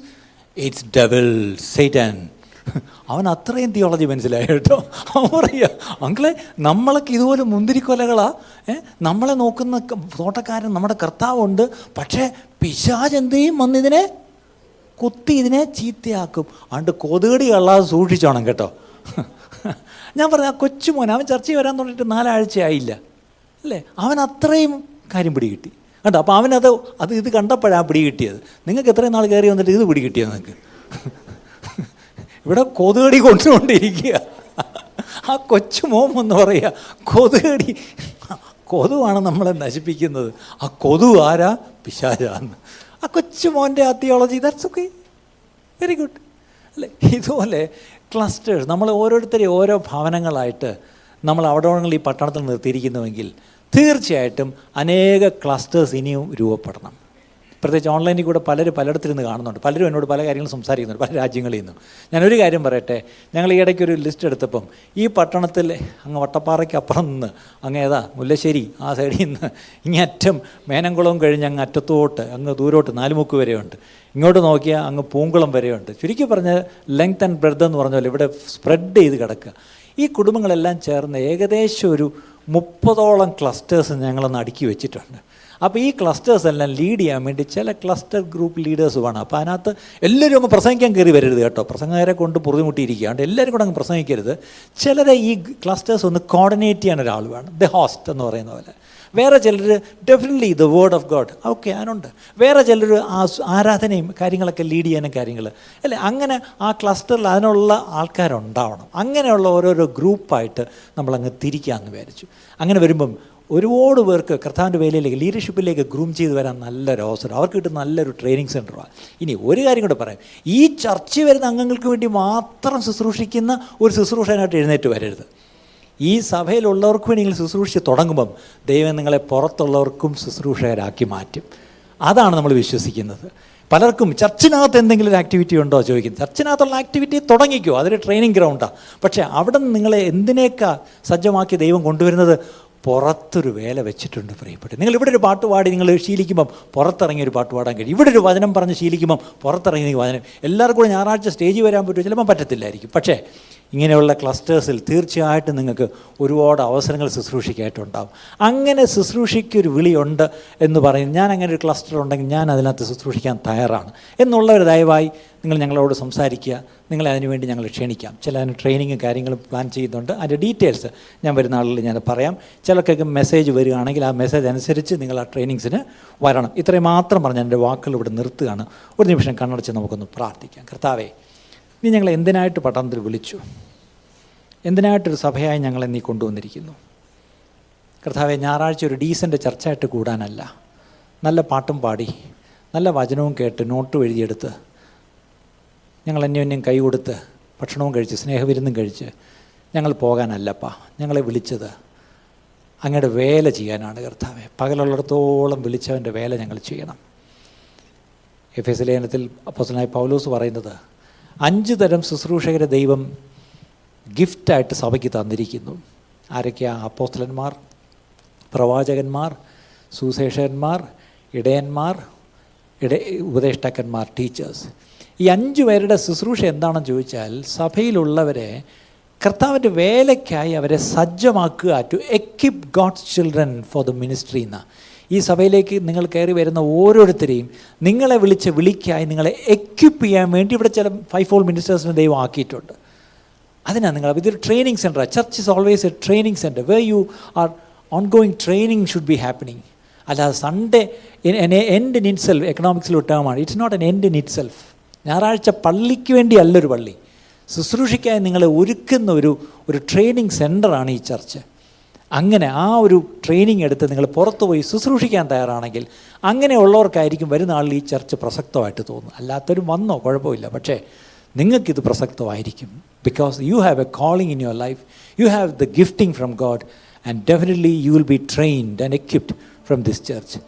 it's double Satan അവൻ അത്രയും തിയോളജി മനസ്സിലായി കേട്ടോ. അവൻ പറയുക അങ്കിളെ നമ്മളൊക്കെ ഇതുപോലെ മുന്തിരിക്കൊലകളാണ് ഏ നമ്മളെ നോക്കുന്ന തോട്ടക്കാരൻ നമ്മുടെ കർത്താവുണ്ട്. പക്ഷേ പിശാജ് എന്ത് ചെയ്യും? വന്നിതിനെ കുത്തി ഇതിനെ ചീത്തയാക്കും. അണ്ട് കൊതുകടി കള്ളാതെ സൂക്ഷിച്ചോണം കേട്ടോ. ഞാൻ പറഞ്ഞ ആ കൊച്ചുമോൻ അവൻ ചർച്ചയിൽ വരാൻ തുടങ്ങിയിട്ട് നാലാഴ്ചയായില്ല. അല്ലേ? അവൻ അത്രയും കാര്യം പിടികിട്ടി. കേട്ടോ അപ്പോൾ അവനത് അത് ഇത് കണ്ടപ്പോഴാണ് പിടികിട്ടിയത്. നിങ്ങൾക്ക് എത്രയും നാൾ കയറി വന്നിട്ട് ഇത് പിടി കിട്ടിയത് നിങ്ങൾക്ക്? ഇവിടെ കൊതുകടി കൊണ്ടുകൊണ്ടിരിക്കുക. ആ കൊച്ചു മോം എന്ന് പറയുക കൊതുകടി കൊതുവാണ് നമ്മളെ നശിപ്പിക്കുന്നത്. ആ കൊതു ആരാ? പിശാചാന്ന്. ആ കൊച്ചു മോന്റെ ആ theology that's okay very good അല്ലേ? ഇതുപോലെ ക്ലസ്റ്റേഴ്സ് നമ്മൾ ഓരോരുത്തരെയും ഓരോ ഭവനങ്ങളായിട്ട് നമ്മൾ അവിടെ ഈ പട്ടണത്തിൽ നിർത്തിയിരിക്കുന്നുവെങ്കിൽ തീർച്ചയായിട്ടും അനേക ക്ലസ്റ്റേഴ്സ് ഇനിയും രൂപപ്പെടണം. പ്രത്യേകിച്ച് ഓൺലൈനിൽ കൂടെ പലരും പലയിടത്തിരുന്ന് കാണുന്നുണ്ട്. പലരും എന്നോട് പല കാര്യങ്ങളും സംസാരിക്കുന്നുണ്ട് പല രാജ്യങ്ങളിൽ നിന്നും. ഞാനൊരു കാര്യം പറയട്ടെ ഞങ്ങൾ ഈ ഇടയ്ക്ക് ഒരു ലിസ്റ്റ് എടുത്തപ്പം ഈ പട്ടണത്തിൽ അങ്ങ് വട്ടപ്പാറയ്ക്ക് അപ്പുറം നിന്ന് അങ്ങ് ഏതാ മുല്ലശ്ശേരി ആ സൈഡിൽ നിന്ന് ഇങ്ങറ്റം മേനംകുളം കഴിഞ്ഞ് അങ്ങ് അറ്റത്തോട്ട് അങ്ങ് ദൂരോട്ട് നാലുമുക്ക് വരെയുണ്ട്. ഇങ്ങോട്ട് നോക്കിയാൽ അങ്ങ് പൂങ്കുളം വരെയുണ്ട്. ചുരുക്കി പറഞ്ഞ ലെങ്ത് ആൻഡ് ബ്രെഡ് എന്ന് പറഞ്ഞ പോലെ ഇവിടെ സ്പ്രെഡ് ചെയ്ത് കിടക്കുക. ഈ കുടുംബങ്ങളെല്ലാം ചേർന്ന് ഏകദേശം ഒരു മുപ്പതോളം ക്ലസ്റ്റേഴ്സ് ഞങ്ങളൊന്ന് അടുക്കി വെച്ചിട്ടുണ്ട്. അപ്പോൾ ഈ ക്ലസ്റ്റേഴ്സ് എല്ലാം ലീഡ് ചെയ്യാൻ വേണ്ടി ചില ക്ലസ്റ്റർ ഗ്രൂപ്പ് ലീഡേഴ്സ് വേണം. അപ്പോൾ അതിനകത്ത് എല്ലാവരും അങ്ങ് പ്രസംഗിക്കാൻ കയറി വരരുത് കേട്ടോ. പ്രസംഗകരെ കൊണ്ട് പൊറുതിമുട്ടിയിരിക്കുക എല്ലാവരും കൂടെ അങ്ങ് പ്രസംഗിക്കരുത്. ചിലരെ ഈ ക്ലസ്റ്റേഴ്സ് ഒന്ന് കോർഡിനേറ്റ് ചെയ്യാൻ ഒരാൾ വേണം. ദ ഹോസ്റ്റ് എന്ന് പറയുന്ന പോലെ. വേറെ ചിലർ definitely the word of God okay അതിനുണ്ട്. വേറെ ചിലർ ആ ആരാധനയും കാര്യങ്ങളൊക്കെ ലീഡ് ചെയ്യാനും കാര്യങ്ങൾ. അല്ലേ? അങ്ങനെ ആ ക്ലസ്റ്ററിൽ അതിനുള്ള ആൾക്കാരുണ്ടാവണം. അങ്ങനെയുള്ള ഓരോരോ ഗ്രൂപ്പായിട്ട് നമ്മളങ്ങ് തിരിക്കാമെന്ന് വിചാരിച്ചു. അങ്ങനെ വരുമ്പം ഒരുപാട് പേർക്ക് കർത്താവിന്റെ വേലയിലേക്ക് ലീഡർഷിപ്പിലേക്ക് ഗ്രൂം ചെയ്ത് വരാൻ നല്ലൊരു അവസരം. അവർക്ക് കിട്ടുന്ന നല്ലൊരു ട്രെയിനിങ് സെന്ററാണ് ഇനി ഒരു കാര്യം കൂടെ പറയാം. ഈ ചർച്ച വരുന്ന അംഗങ്ങൾക്ക് വേണ്ടി മാത്രം ശുശ്രൂഷിക്കുന്ന ഒരു ശുശ്രൂഷനായിട്ട് എഴുന്നേറ്റ് വരരുത്. ഈ സഭയിലുള്ളവർക്ക് വേണ്ടി നിങ്ങൾ ശുശ്രൂഷിച്ച് തുടങ്ങുമ്പം ദൈവം നിങ്ങളെ പുറത്തുള്ളവർക്കും ശുശ്രൂഷകരാക്കി മാറ്റും. അതാണ് നമ്മൾ വിശ്വസിക്കുന്നത്. പലർക്കും ചർച്ചിനകത്ത് എന്തെങ്കിലും ഒരു ആക്ടിവിറ്റി ഉണ്ടോ ചോദിക്കും. ചർച്ചിനകത്തുള്ള ആക്ടിവിറ്റി തുടങ്ങിക്കോ. അതൊരു ട്രെയിനിങ് ഗ്രൗണ്ടാണ് പക്ഷേ അവിടെ നിന്ന് നിങ്ങളെ എന്തിനേക്കാ സജ്ജമാക്കി ദൈവം കൊണ്ടുവരുന്നത്? പുറത്തൊരു വേല വെച്ചിട്ടുണ്ട് പ്രിയപ്പെട്ടു നിങ്ങൾ ഇവിടെ ഒരു പാട്ട് പാടി നിങ്ങൾ ശീലിക്കുമ്പം പുറത്തിറങ്ങി ഒരു പാട്ട് പാടാൻ കഴിയും. ഇവിടെ ഒരു വചനം പറഞ്ഞ് ശീലിക്കുമ്പം പുറത്തിറങ്ങി വചനം. എല്ലാവർക്കും കൂടെ ഞായറാഴ്ച സ്റ്റേജിൽ വരാൻ പറ്റുമോ? ചിലപ്പം പറ്റത്തില്ലായിരിക്കും. പക്ഷേ ഇങ്ങനെയുള്ള ക്ലസ്റ്റേഴ്സിൽ തീർച്ചയായിട്ടും നിങ്ങൾക്ക് ഒരുപാട് അവസരങ്ങൾ ശുശ്രൂഷിക്കായിട്ടുണ്ടാവും അങ്ങനെ ശുശ്രൂഷയ്ക്കൊരു വിളിയുണ്ട് എന്ന് പറയും. ഞാൻ അങ്ങനെ ഒരു ക്ലസ്റ്റർ ഉണ്ടെങ്കിൽ ഞാൻ അതിനകത്ത് ശുശ്രൂഷിക്കാൻ തയ്യാറാണ്. എന്നുള്ളവർ ദയവായി നിങ്ങൾ ഞങ്ങളോട് സംസാരിക്കുക. നിങ്ങളെ അതിനുവേണ്ടി ഞങ്ങൾ ക്ഷണിക്കാം. ചില അതിന് ട്രെയിനിങ്ങും കാര്യങ്ങളും പ്ലാൻ ചെയ്യുന്നുണ്ട്. അതിന്റെ ഡീറ്റെയിൽസ് ഞാൻ വരുന്ന ആളിൽ ഞാൻ പറയാം. ചിലർക്കൊക്കെ മെസ്സേജ് വരികയാണെങ്കിൽ ആ മെസ്സേജ് അനുസരിച്ച് നിങ്ങൾ ആ ട്രെയിനിങ്സിന് വരണം. ഇത്രയും മാത്രം പറഞ്ഞ് എന്റെ വാക്കുകൾ ഇവിടെ നിർത്തുകയാണ്. ഒരു നിമിഷം കണ്ണടച്ച് നമുക്കൊന്ന് പ്രാർത്ഥിക്കാം. കർത്താവേ നീ ഞങ്ങളെ എന്തിനായിട്ട് പട്ടണത്തിൽ വിളിച്ചു? എന്തിനായിട്ടൊരു സഭയായി ഞങ്ങളെ നീ കൊണ്ടുവന്നിരിക്കുന്നു? കർത്താവെ ഞായറാഴ്ച ഒരു ഡീസന്റ് ചർച്ചയായിട്ട് കൂടാനല്ല. നല്ല പാട്ടും പാടി നല്ല വചനവും കേട്ട് നോട്ടും എഴുതിയെടുത്ത് ഞങ്ങൾ അന്യോന്യം കൈ കൊടുത്ത് ഭക്ഷണവും കഴിച്ച് സ്നേഹവിരുന്നും കഴിച്ച് ഞങ്ങൾ പോകാനല്ലപ്പാ. ഞങ്ങളെ വിളിച്ചത് അങ്ങയുടെ വേല ചെയ്യാനാണ് കർത്താവെ. പകലുള്ളിടത്തോളം വിളിച്ചവന്റെ വേല ഞങ്ങൾ ചെയ്യണം. എഫ് എസ് ലേനത്തിൽ അപ്പോസനായി പൗലോസ് പറയുന്നത് അഞ്ച് തരം ശുശ്രൂഷകരെ ദൈവം ഗിഫ്റ്റായിട്ട് സഭയ്ക്ക് തന്നിരിക്കുന്നു. ആരൊക്കെയാ? അപ്പോസ്തലന്മാർ പ്രവാചകന്മാർ സുശേഷകന്മാർ ഇടയന്മാർ ഇട ഉപദേഷ്ടാക്കന്മാർ ടീച്ചേഴ്സ്. ഈ അഞ്ച് പേരുടെ ശുശ്രൂഷ എന്താണെന്ന് ചോദിച്ചാൽ സഭയിലുള്ളവരെ കർത്താവിന്റെ വേലയ്ക്കായി അവരെ സജ്ജമാക്കുക to equip God's children for the ministry എന്ന. ഈ സഭയിലേക്ക് നിങ്ങൾ കയറി വരുന്ന ഓരോരുത്തരെയും നിങ്ങളെ വിളിച്ച് വിളിക്കായി നിങ്ങളെ എക്വിപ്പ് ചെയ്യാൻ വേണ്ടി ഇവിടെ ചില ഫൈവ് ഫോൾ മിനിസ്റ്റേഴ്സിനെ ദൈവം ആക്കിയിട്ടുണ്ട്. അതിനാണ് നിങ്ങൾ ഇതൊരു training centre church is always a training centre way you are ongoing training should be happening അല്ലാതെ Sunday end in itself എക്കണോമിക്സിൽ ഒട്ടാകുമാണ് it's not an end in itself ഞായറാഴ്ച പള്ളിക്ക് വേണ്ടി അല്ലൊരു പള്ളി. ശുശ്രൂഷിക്കാൻ നിങ്ങളെ ഒരുക്കുന്ന ഒരു ഒരു ട്രെയിനിങ് സെന്ററാണ് ഈ ചർച്ച് അങ്ങനെ ആ ഒരു ട്രെയിനിങ് എടുത്ത് നിങ്ങൾ പുറത്തു പോയി ശുശ്രൂഷിക്കാൻ തയ്യാറാണെങ്കിൽ അങ്ങനെയുള്ളവർക്കായിരിക്കും വരുന്ന ആളിൽ ഈ ചർച്ച പ്രസക്തമായിട്ട് തോന്നും അല്ലാത്തവരും വന്നോ കുഴപ്പമില്ല. പക്ഷേ നിങ്ങൾക്കിത് പ്രസക്തമായിരിക്കും. Because you have a calling in your life you have the gifting from God and definitely you will be trained and equipped from this church